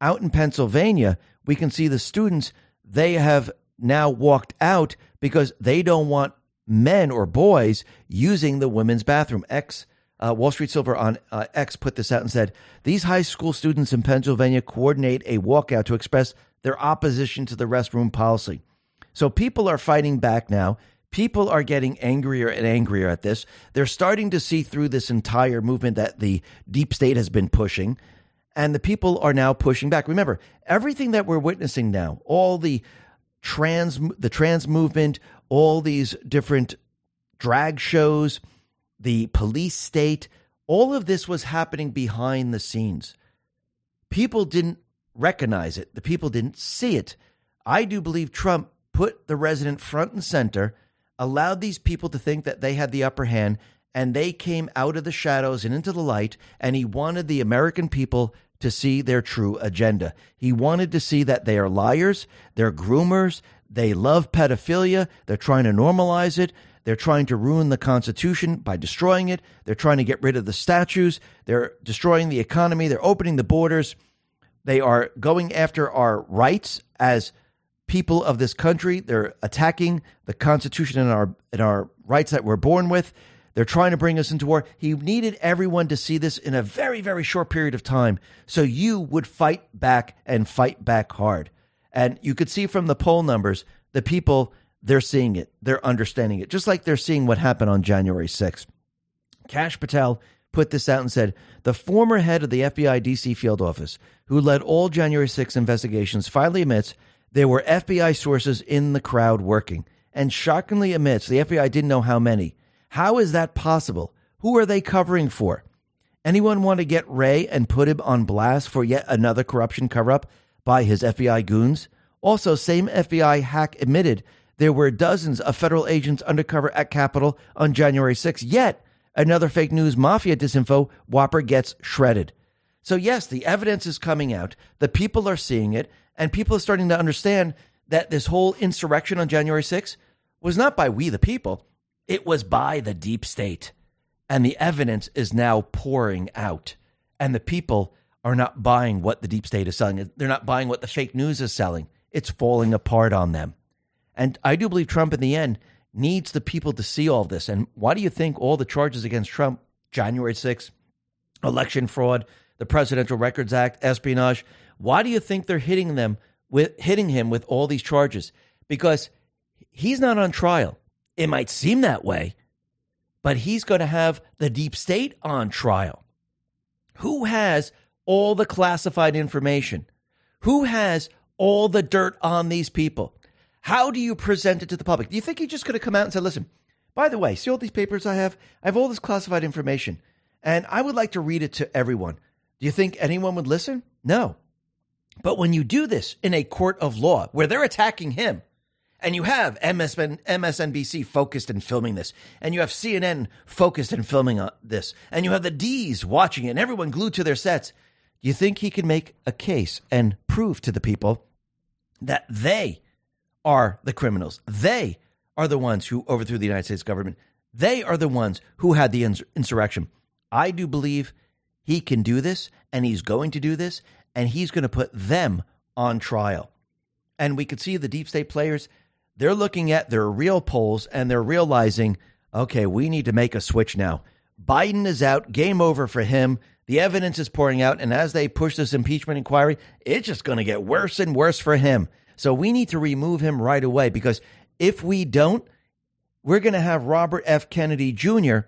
Out in Pennsylvania, we can see the students, they have now walked out because they don't want men or boys using the women's bathroom. Ex uh, Wall Street Silver on uh, X put this out and said these high school students in Pennsylvania coordinate a walkout to express their opposition to the restroom policy. So people are fighting back now. People are getting angrier and angrier at this. They're starting to see through this entire movement that the deep state has been pushing, and the people are now pushing back. Remember, everything that we're witnessing now, all the trans the trans movement, all these different drag shows, the police state, all of this was happening behind the scenes. People didn't recognize it, the people didn't see it. I do believe Trump put the resident front and center, allowed these people to think that they had the upper hand, and they came out of the shadows and into the light, and he wanted the American people to see their true agenda. He wanted to see that they are liars, they're groomers, they love pedophilia, they're trying to normalize it. They're trying to ruin the Constitution by destroying it. They're trying to get rid of the statues. They're destroying the economy. They're opening the borders. They are going after our rights as people of this country. They're attacking the Constitution and our and our rights that we're born with. They're trying to bring us into war. He needed everyone to see this in a very, very short period of time so you would fight back and fight back hard. And you could see from the poll numbers, the people they're seeing it, they're understanding it, just like they're seeing what happened on January 6th. Kash Patel put this out and said the former head of the FBI DC field office, who led all January 6 investigations, finally admits there were FBI sources in the crowd working, and shockingly admits the FBI didn't know how many. How is that possible? Who are they covering for? Anyone want to get Wray and put him on blast for yet another corruption cover up by his FBI goons? Also, same FBI hack admitted there were dozens of federal agents undercover at Capitol on January 6th. Yet, another fake news mafia disinfo whopper gets shredded. So, yes, the evidence is coming out. The people are seeing it. And people are starting to understand that this whole insurrection on January 6th was not by we, the people, it was by the deep state. And the evidence is now pouring out. And the people are not buying what the deep state is selling. They're not buying what the fake news is selling. It's falling apart on them. And I do believe Trump, in the end, needs the people to see all this. And why do you think all the charges against Trump, January 6th, election fraud, the Presidential Records Act, espionage, why do you think they're hitting them with hitting him with all these charges? Because he's not on trial. It might seem that way, but he's going to have the deep state on trial. Who has all the classified information? Who has all the dirt on these people? How do you present it to the public? Do you think he just could have come out and said, listen, by the way, see all these papers I have? I have all this classified information, and I would like to read it to everyone. Do you think anyone would listen? No. But when you do this in a court of law where they're attacking him, and you have MSN, MSNBC focused and filming this, and you have CNN focused and filming uh, this, and you have the D's watching it, and everyone glued to their sets, do you think he can make a case and prove to the people that they are the criminals. They are the ones who overthrew the United States government. They are the ones who had the insurrection. I do believe he can do this, and he's going to do this, and he's going to put them on trial. And we could see the deep state players, they're looking at their real polls and they're realizing, okay, we need to make a switch now. Biden is out, game over for him. The evidence is pouring out. And as they push this impeachment inquiry, it's just going to get worse and worse for him. So we need to remove him right away because if we don't, we're going to have Robert F. Kennedy Jr.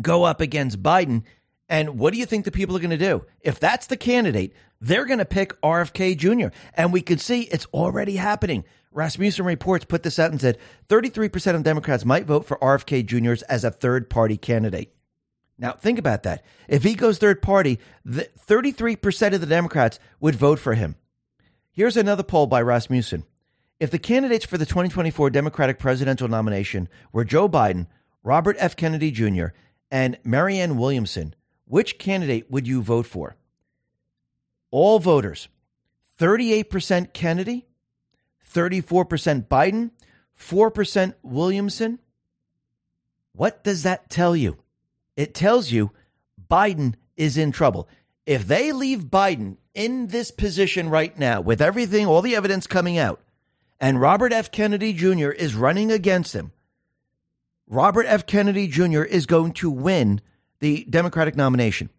go up against Biden. And what do you think the people are going to do? If that's the candidate, they're going to pick RFK Jr. And we can see it's already happening. Rasmussen Reports put this out and said 33% of Democrats might vote for RFK Jr. as a third party candidate. Now, think about that. If he goes third party, 33% of the Democrats would vote for him. Here's another poll by Rasmussen. If the candidates for the 2024 Democratic presidential nomination were Joe Biden, Robert F. Kennedy Jr., and Marianne Williamson, which candidate would you vote for? All voters 38% Kennedy, 34% Biden, 4% Williamson. What does that tell you? It tells you Biden is in trouble. If they leave Biden in this position right now, with everything, all the evidence coming out, and Robert F. Kennedy Jr. is running against him, Robert F. Kennedy Jr. is going to win the Democratic nomination.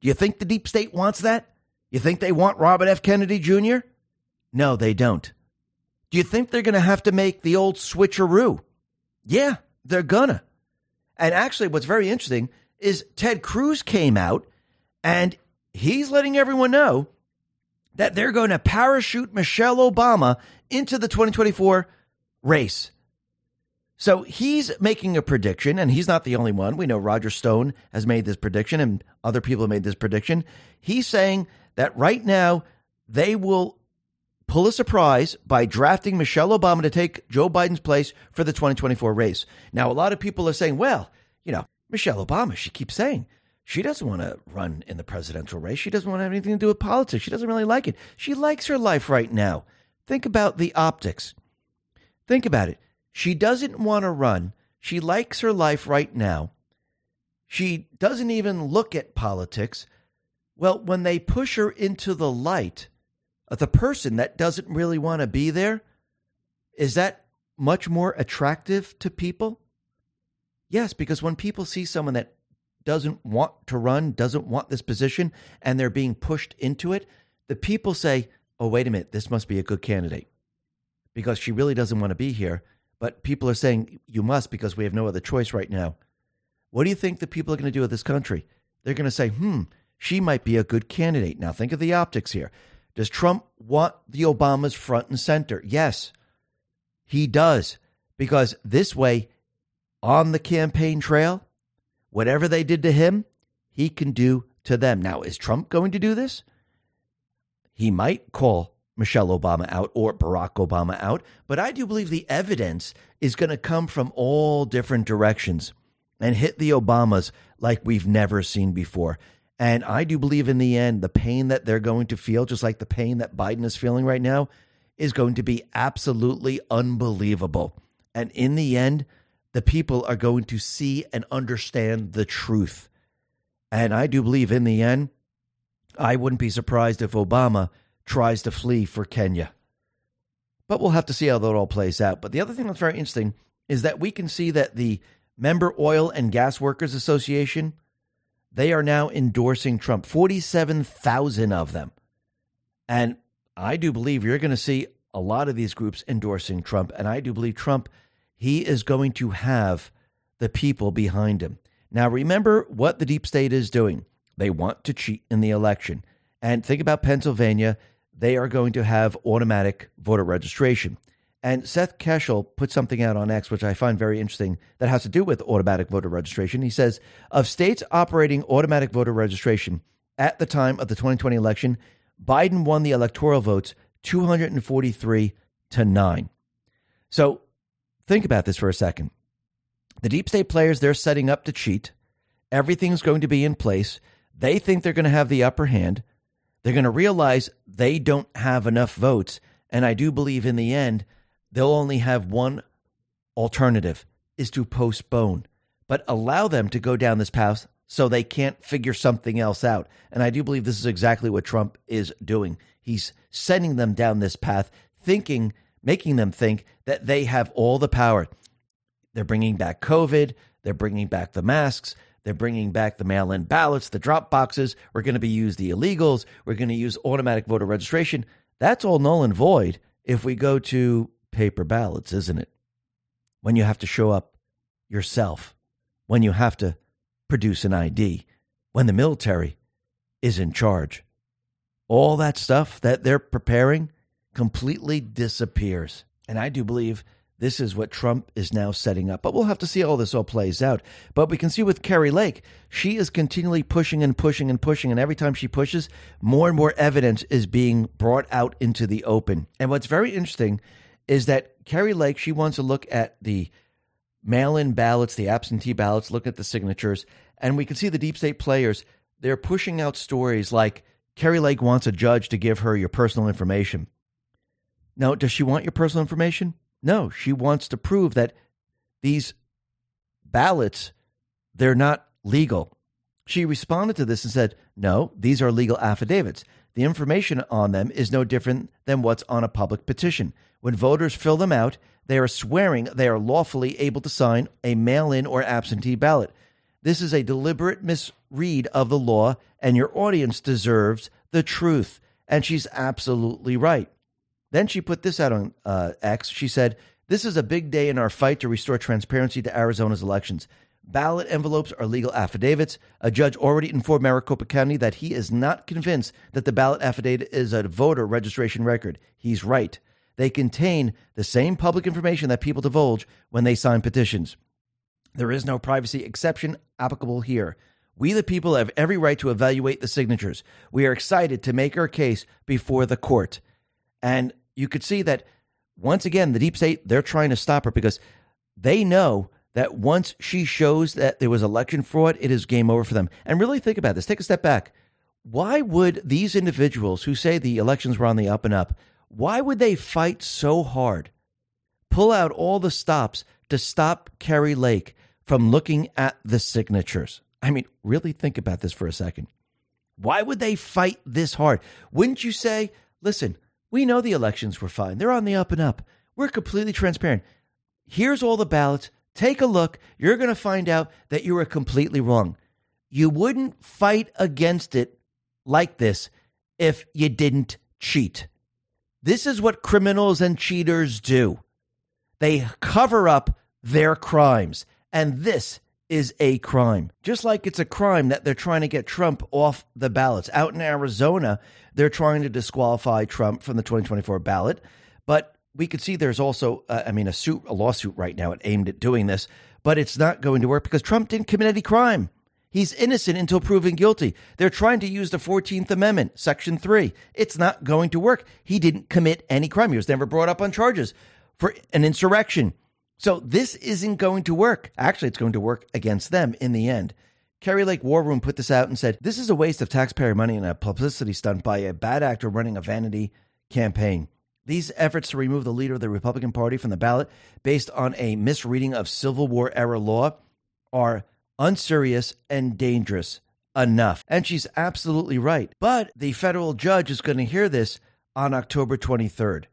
Do you think the deep state wants that? You think they want Robert F. Kennedy Jr.? No, they don't. Do you think they're going to have to make the old switcheroo? Yeah, they're gonna. And actually, what's very interesting is Ted Cruz came out and he's letting everyone know that they're going to parachute Michelle Obama into the 2024 race. So he's making a prediction, and he's not the only one. We know Roger Stone has made this prediction, and other people have made this prediction. He's saying that right now they will pull a surprise by drafting Michelle Obama to take Joe Biden's place for the 2024 race. Now, a lot of people are saying, well, you know, Michelle Obama, she keeps saying she doesn't want to run in the presidential race. She doesn't want to have anything to do with politics. She doesn't really like it. She likes her life right now. Think about the optics. Think about it. She doesn't want to run. She likes her life right now. She doesn't even look at politics. Well, when they push her into the light, the person that doesn't really want to be there, is that much more attractive to people? Yes, because when people see someone that doesn't want to run, doesn't want this position, and they're being pushed into it, the people say, oh, wait a minute, this must be a good candidate because she really doesn't want to be here. But people are saying, you must because we have no other choice right now. What do you think the people are going to do with this country? They're going to say, hmm, she might be a good candidate. Now, think of the optics here. Does Trump want the Obamas front and center? Yes, he does. Because this way, on the campaign trail, whatever they did to him, he can do to them. Now, is Trump going to do this? He might call Michelle Obama out or Barack Obama out, but I do believe the evidence is going to come from all different directions and hit the Obamas like we've never seen before. And I do believe in the end, the pain that they're going to feel, just like the pain that Biden is feeling right now, is going to be absolutely unbelievable. And in the end, the people are going to see and understand the truth. And I do believe in the end, I wouldn't be surprised if Obama tries to flee for Kenya. But we'll have to see how that all plays out. But the other thing that's very interesting is that we can see that the Member Oil and Gas Workers Association they are now endorsing Trump, 47,000 of them. And I do believe you're going to see a lot of these groups endorsing Trump. And I do believe Trump, he is going to have the people behind him. Now, remember what the deep state is doing. They want to cheat in the election. And think about Pennsylvania. They are going to have automatic voter registration. And Seth Keshel put something out on X, which I find very interesting, that has to do with automatic voter registration. He says of states operating automatic voter registration at the time of the 2020 election, Biden won the electoral votes 243 to 9. So think about this for a second. The deep state players, they're setting up to cheat. Everything's going to be in place. They think they're going to have the upper hand. They're going to realize they don't have enough votes. And I do believe in the end, they'll only have one alternative is to postpone, but allow them to go down this path so they can't figure something else out. And I do believe this is exactly what Trump is doing. He's sending them down this path, thinking, making them think that they have all the power. They're bringing back COVID, they're bringing back the masks, they're bringing back the mail in ballots, the drop boxes. We're going to be use the illegals. We're going to use automatic voter registration. That's all null and void if we go to paper ballots, isn't it? When you have to show up yourself, when you have to produce an ID, when the military is in charge. All that stuff that they're preparing completely disappears. And I do believe this is what Trump is now setting up. But we'll have to see how this all plays out. But we can see with Kari Lake, she is continually pushing and pushing and pushing. And every time she pushes, more and more evidence is being brought out into the open. And what's very interesting is that Kari Lake, she wants to look at the mail in ballots, the absentee ballots, look at the signatures, and we can see the deep state players, they're pushing out stories like Kari Lake wants a judge to give her your personal information. Now, does she want your personal information? No, she wants to prove that these ballots, they're not legal. She responded to this and said, No, these are legal affidavits. The information on them is no different than what's on a public petition. When voters fill them out, they are swearing they are lawfully able to sign a mail in or absentee ballot. This is a deliberate misread of the law, and your audience deserves the truth. And she's absolutely right. Then she put this out on uh, X. She said, This is a big day in our fight to restore transparency to Arizona's elections. Ballot envelopes are legal affidavits. A judge already informed Maricopa County that he is not convinced that the ballot affidavit is a voter registration record. He's right. They contain the same public information that people divulge when they sign petitions. There is no privacy exception applicable here. We, the people, have every right to evaluate the signatures. We are excited to make our case before the court. And you could see that once again, the deep state, they're trying to stop her because they know that once she shows that there was election fraud, it is game over for them. And really think about this. Take a step back. Why would these individuals who say the elections were on the up and up, why would they fight so hard, pull out all the stops to stop Kari Lake from looking at the signatures? I mean, really think about this for a second. Why would they fight this hard? Wouldn't you say, listen, we know the elections were fine. They're on the up and up. We're completely transparent. Here's all the ballots. Take a look. You're going to find out that you were completely wrong. You wouldn't fight against it like this if you didn't cheat. This is what criminals and cheaters do. They cover up their crimes. And this is a crime. Just like it's a crime that they're trying to get Trump off the ballots. Out in Arizona, they're trying to disqualify Trump from the 2024 ballot. But we could see there's also, uh, I mean, a suit, a lawsuit right now aimed at doing this, but it's not going to work because Trump didn't commit any crime. He's innocent until proven guilty. They're trying to use the 14th Amendment, Section 3. It's not going to work. He didn't commit any crime. He was never brought up on charges for an insurrection. So this isn't going to work. Actually, it's going to work against them in the end. Kari Lake War Room put this out and said, This is a waste of taxpayer money and a publicity stunt by a bad actor running a vanity campaign. These efforts to remove the leader of the Republican Party from the ballot based on a misreading of Civil War era law are unserious and dangerous enough. And she's absolutely right. But the federal judge is going to hear this on October 23rd.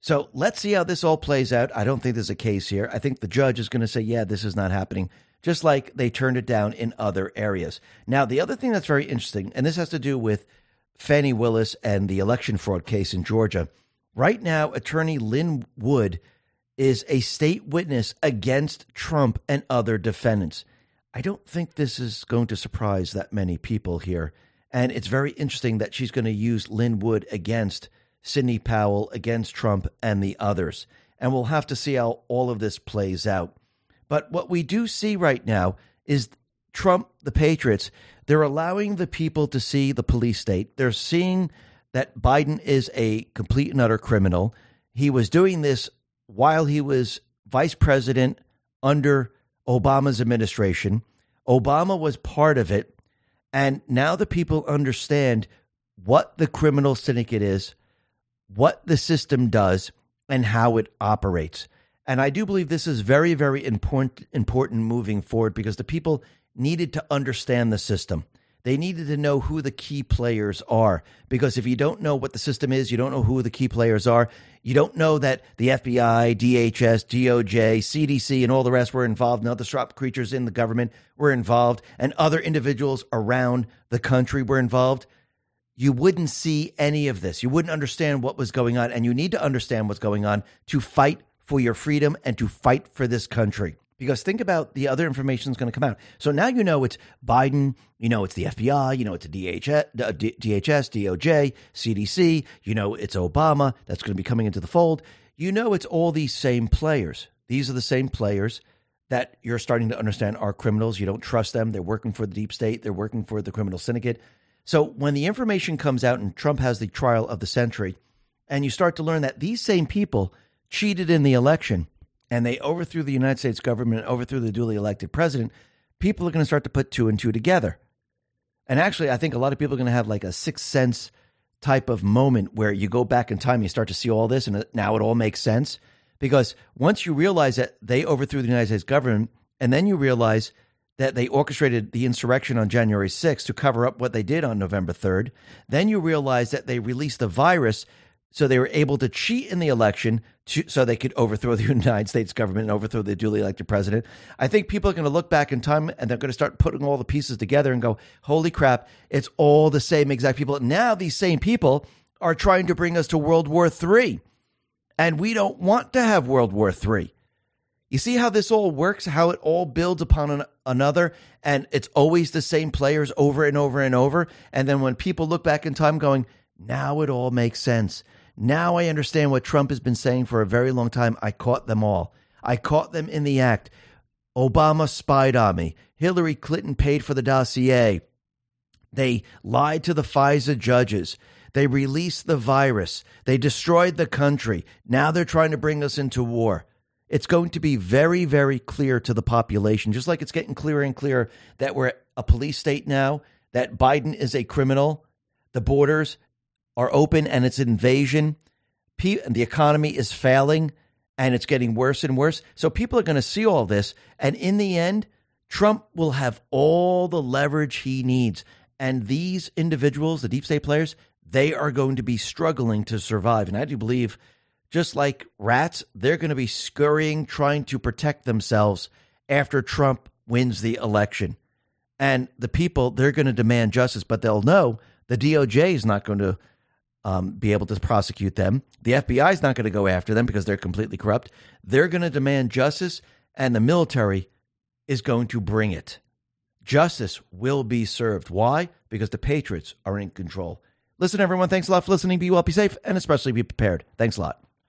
So let's see how this all plays out. I don't think there's a case here. I think the judge is going to say, yeah, this is not happening, just like they turned it down in other areas. Now, the other thing that's very interesting, and this has to do with Fani Willis and the election fraud case in Georgia. Right now, attorney Lin Wood is a state witness against Trump and other defendants. I don't think this is going to surprise that many people here. And it's very interesting that she's going to use Lin Wood against Sidney Powell, against Trump and the others. And we'll have to see how all of this plays out. But what we do see right now is Trump, the Patriots, they're allowing the people to see the police state. They're seeing that Biden is a complete and utter criminal. He was doing this while he was vice president under Obama's administration. Obama was part of it. And now the people understand what the criminal syndicate is, what the system does, and how it operates. And I do believe this is very, very important, important moving forward because the people needed to understand the system. They needed to know who the key players are because if you don't know what the system is, you don't know who the key players are, you don't know that the FBI, DHS, DOJ, CDC, and all the rest were involved, and other sharp creatures in the government were involved, and other individuals around the country were involved, you wouldn't see any of this. You wouldn't understand what was going on. And you need to understand what's going on to fight for your freedom and to fight for this country. Because think about the other information that's going to come out. So now you know it's Biden, you know it's the FBI, you know it's DHS, uh, DHS, DOJ, CDC, you know it's Obama that's going to be coming into the fold. You know it's all these same players. These are the same players that you're starting to understand are criminals. You don't trust them. They're working for the deep state, they're working for the criminal syndicate. So when the information comes out and Trump has the trial of the century, and you start to learn that these same people cheated in the election, and they overthrew the United States government, and overthrew the duly elected president, people are going to start to put two and two together. And actually, I think a lot of people are going to have like a sixth sense type of moment where you go back in time, you start to see all this, and now it all makes sense. Because once you realize that they overthrew the United States government, and then you realize that they orchestrated the insurrection on January 6th to cover up what they did on November 3rd. Then you realize that they released the virus so they were able to cheat in the election to, so they could overthrow the United States government and overthrow the duly elected president. I think people are going to look back in time and they're going to start putting all the pieces together and go, holy crap, it's all the same exact people. Now these same people are trying to bring us to World War III. And we don't want to have World War III. You see how this all works, how it all builds upon an, another, and it's always the same players over and over and over. And then when people look back in time going, now it all makes sense. Now I understand what Trump has been saying for a very long time. I caught them all. I caught them in the act. Obama spied on me. Hillary Clinton paid for the dossier. They lied to the FISA judges. They released the virus. They destroyed the country. Now they're trying to bring us into war it's going to be very, very clear to the population, just like it's getting clearer and clearer that we're a police state now, that Biden is a criminal, the borders are open and it's invasion, the economy is failing and it's getting worse and worse. So people are going to see all this. And in the end, Trump will have all the leverage he needs. And these individuals, the deep state players, they are going to be struggling to survive. And I do believe just like rats, they're going to be scurrying, trying to protect themselves after Trump wins the election. And the people, they're going to demand justice, but they'll know the DOJ is not going to um, be able to prosecute them. The FBI is not going to go after them because they're completely corrupt. They're going to demand justice, and the military is going to bring it. Justice will be served. Why? Because the Patriots are in control. Listen, everyone, thanks a lot for listening. Be well, be safe, and especially be prepared. Thanks a lot.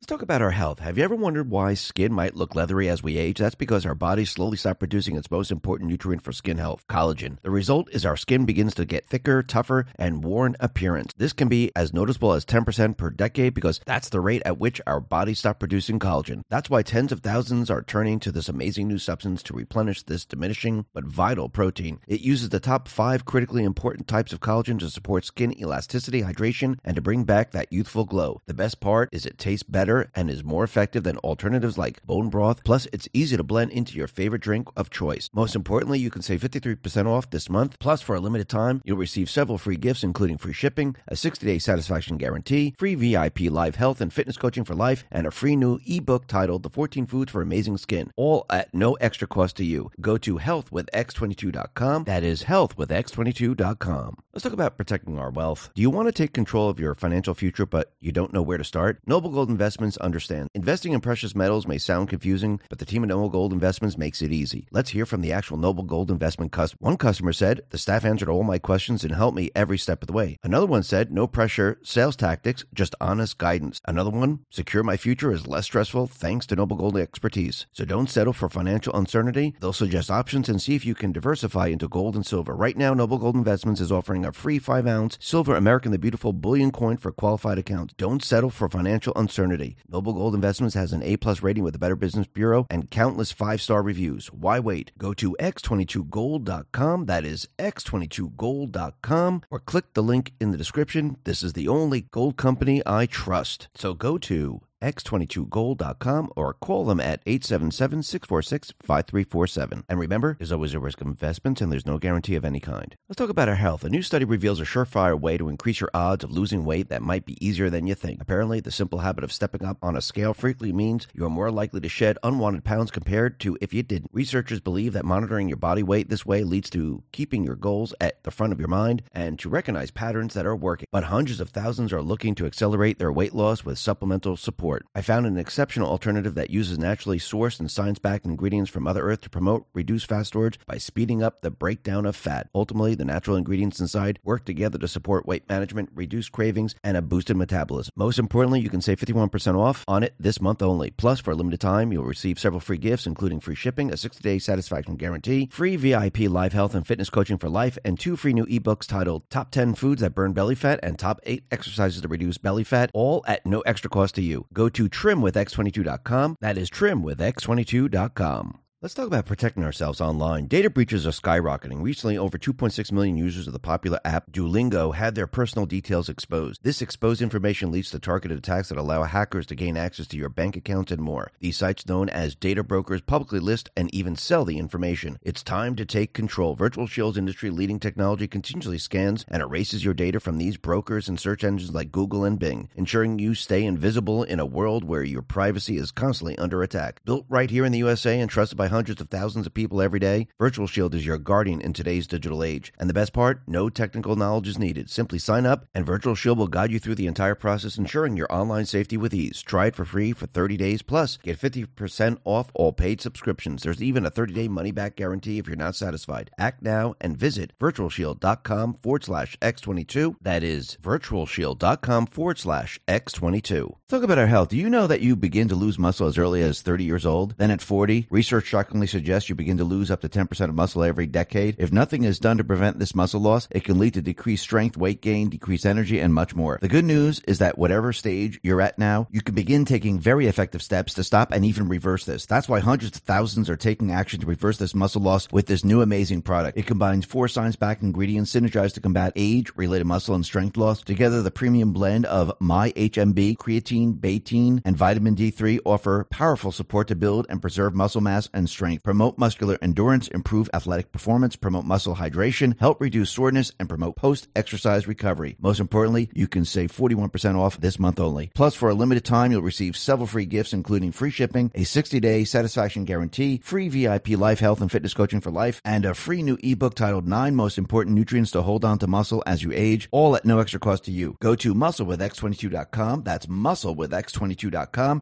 Let's talk about our health. Have you ever wondered why skin might look leathery as we age? That's because our bodies slowly stop producing its most important nutrient for skin health, collagen. The result is our skin begins to get thicker, tougher, and worn appearance. This can be as noticeable as 10% per decade because that's the rate at which our bodies stop producing collagen. That's why tens of thousands are turning to this amazing new substance to replenish this diminishing but vital protein. It uses the top five critically important types of collagen to support skin elasticity, hydration, and to bring back that youthful glow. The best part is it tastes better better and is more effective than alternatives like bone broth. Plus, it's easy to blend into your favorite drink of choice. Most importantly, you can save 53% off this month. Plus, for a limited time, you'll receive several free gifts, including free shipping, a 60 day satisfaction guarantee, free VIP live health and fitness coaching for life, and a free new ebook titled The 14 Foods for Amazing Skin, all at no extra cost to you. Go to healthwithx22.com. That is healthwithx22.com. Let's talk about protecting our wealth. Do you want to take control of your financial future, but you don't know where to start? Noble Gold Investment Investments understand. Investing in precious metals may sound confusing, but the team at Noble Gold Investments makes it easy. Let's hear from the actual Noble Gold Investment customer. One customer said, The staff answered all my questions and helped me every step of the way. Another one said, No pressure, sales tactics, just honest guidance. Another one, Secure my future is less stressful thanks to Noble Gold expertise. So don't settle for financial uncertainty. They'll suggest options and see if you can diversify into gold and silver. Right now, Noble Gold Investments is offering a free 5 ounce silver American the Beautiful bullion coin for qualified accounts. Don't settle for financial uncertainty. Noble Gold Investments has an A plus rating with the Better Business Bureau and countless five star reviews. Why wait? Go to x22gold.com. That is x22gold.com or click the link in the description. This is the only gold company I trust. So go to x22gold.com or call them at 877-646-5347. And remember, there's always a risk of investments and there's no guarantee of any kind. Let's talk about our health. A new study reveals a surefire way to increase your odds of losing weight that might be easier than you think. Apparently, the simple habit of stepping up on a scale frequently means you are more likely to shed unwanted pounds compared to if you didn't. Researchers believe that monitoring your body weight this way leads to keeping your goals at the front of your mind and to recognize patterns that are working. But hundreds of thousands are looking to accelerate their weight loss with supplemental support. I found an exceptional alternative that uses naturally sourced and science backed ingredients from Mother Earth to promote reduced fat storage by speeding up the breakdown of fat. Ultimately, the natural ingredients inside work together to support weight management, reduce cravings, and a boosted metabolism. Most importantly, you can save 51% off on it this month only. Plus, for a limited time, you'll receive several free gifts, including free shipping, a 60 day satisfaction guarantee, free VIP live health and fitness coaching for life, and two free new ebooks titled Top 10 Foods That Burn Belly Fat and Top 8 Exercises to Reduce Belly Fat, all at no extra cost to you. Go to trimwithx22.com. That is trimwithx22.com. Let's talk about protecting ourselves online. Data breaches are skyrocketing. Recently, over 2.6 million users of the popular app Duolingo had their personal details exposed. This exposed information leads to targeted attacks that allow hackers to gain access to your bank accounts and more. These sites, known as data brokers, publicly list and even sell the information. It's time to take control. Virtual Shield's industry leading technology continuously scans and erases your data from these brokers and search engines like Google and Bing, ensuring you stay invisible in a world where your privacy is constantly under attack. Built right here in the USA and trusted by hundreds of thousands of people every day, Virtual Shield is your guardian in today's digital age. And the best part, no technical knowledge is needed. Simply sign up, and Virtual Shield will guide you through the entire process, ensuring your online safety with ease. Try it for free for 30 days, plus get 50% off all paid subscriptions. There's even a 30-day money-back guarantee if you're not satisfied. Act now and visit virtualshield.com forward slash X22. That is virtualshield.com forward slash X22. Talk about our health. Do you know that you begin to lose muscle as early as 30 years old? Then at 40, research shockingly suggests you begin to lose up to 10% of muscle every decade. If nothing is done to prevent this muscle loss, it can lead to decreased strength, weight gain, decreased energy, and much more. The good news is that whatever stage you're at now, you can begin taking very effective steps to stop and even reverse this. That's why hundreds of thousands are taking action to reverse this muscle loss with this new amazing product. It combines four science-backed ingredients synergized to combat age-related muscle and strength loss. Together, the premium blend of My HMB, creatine, betaine, and vitamin D3 offer powerful support to build and preserve muscle mass and strength, promote muscular endurance, improve athletic performance, promote muscle hydration, help reduce soreness, and promote post-exercise recovery. Most importantly, you can save 41% off this month only. Plus, for a limited time, you'll receive several free gifts, including free shipping, a 60-day satisfaction guarantee, free VIP life health and fitness coaching for life, and a free new ebook titled Nine Most Important Nutrients to Hold On to Muscle as You Age, all at no extra cost to you. Go to musclewithx22.com. That's musclewithx22.com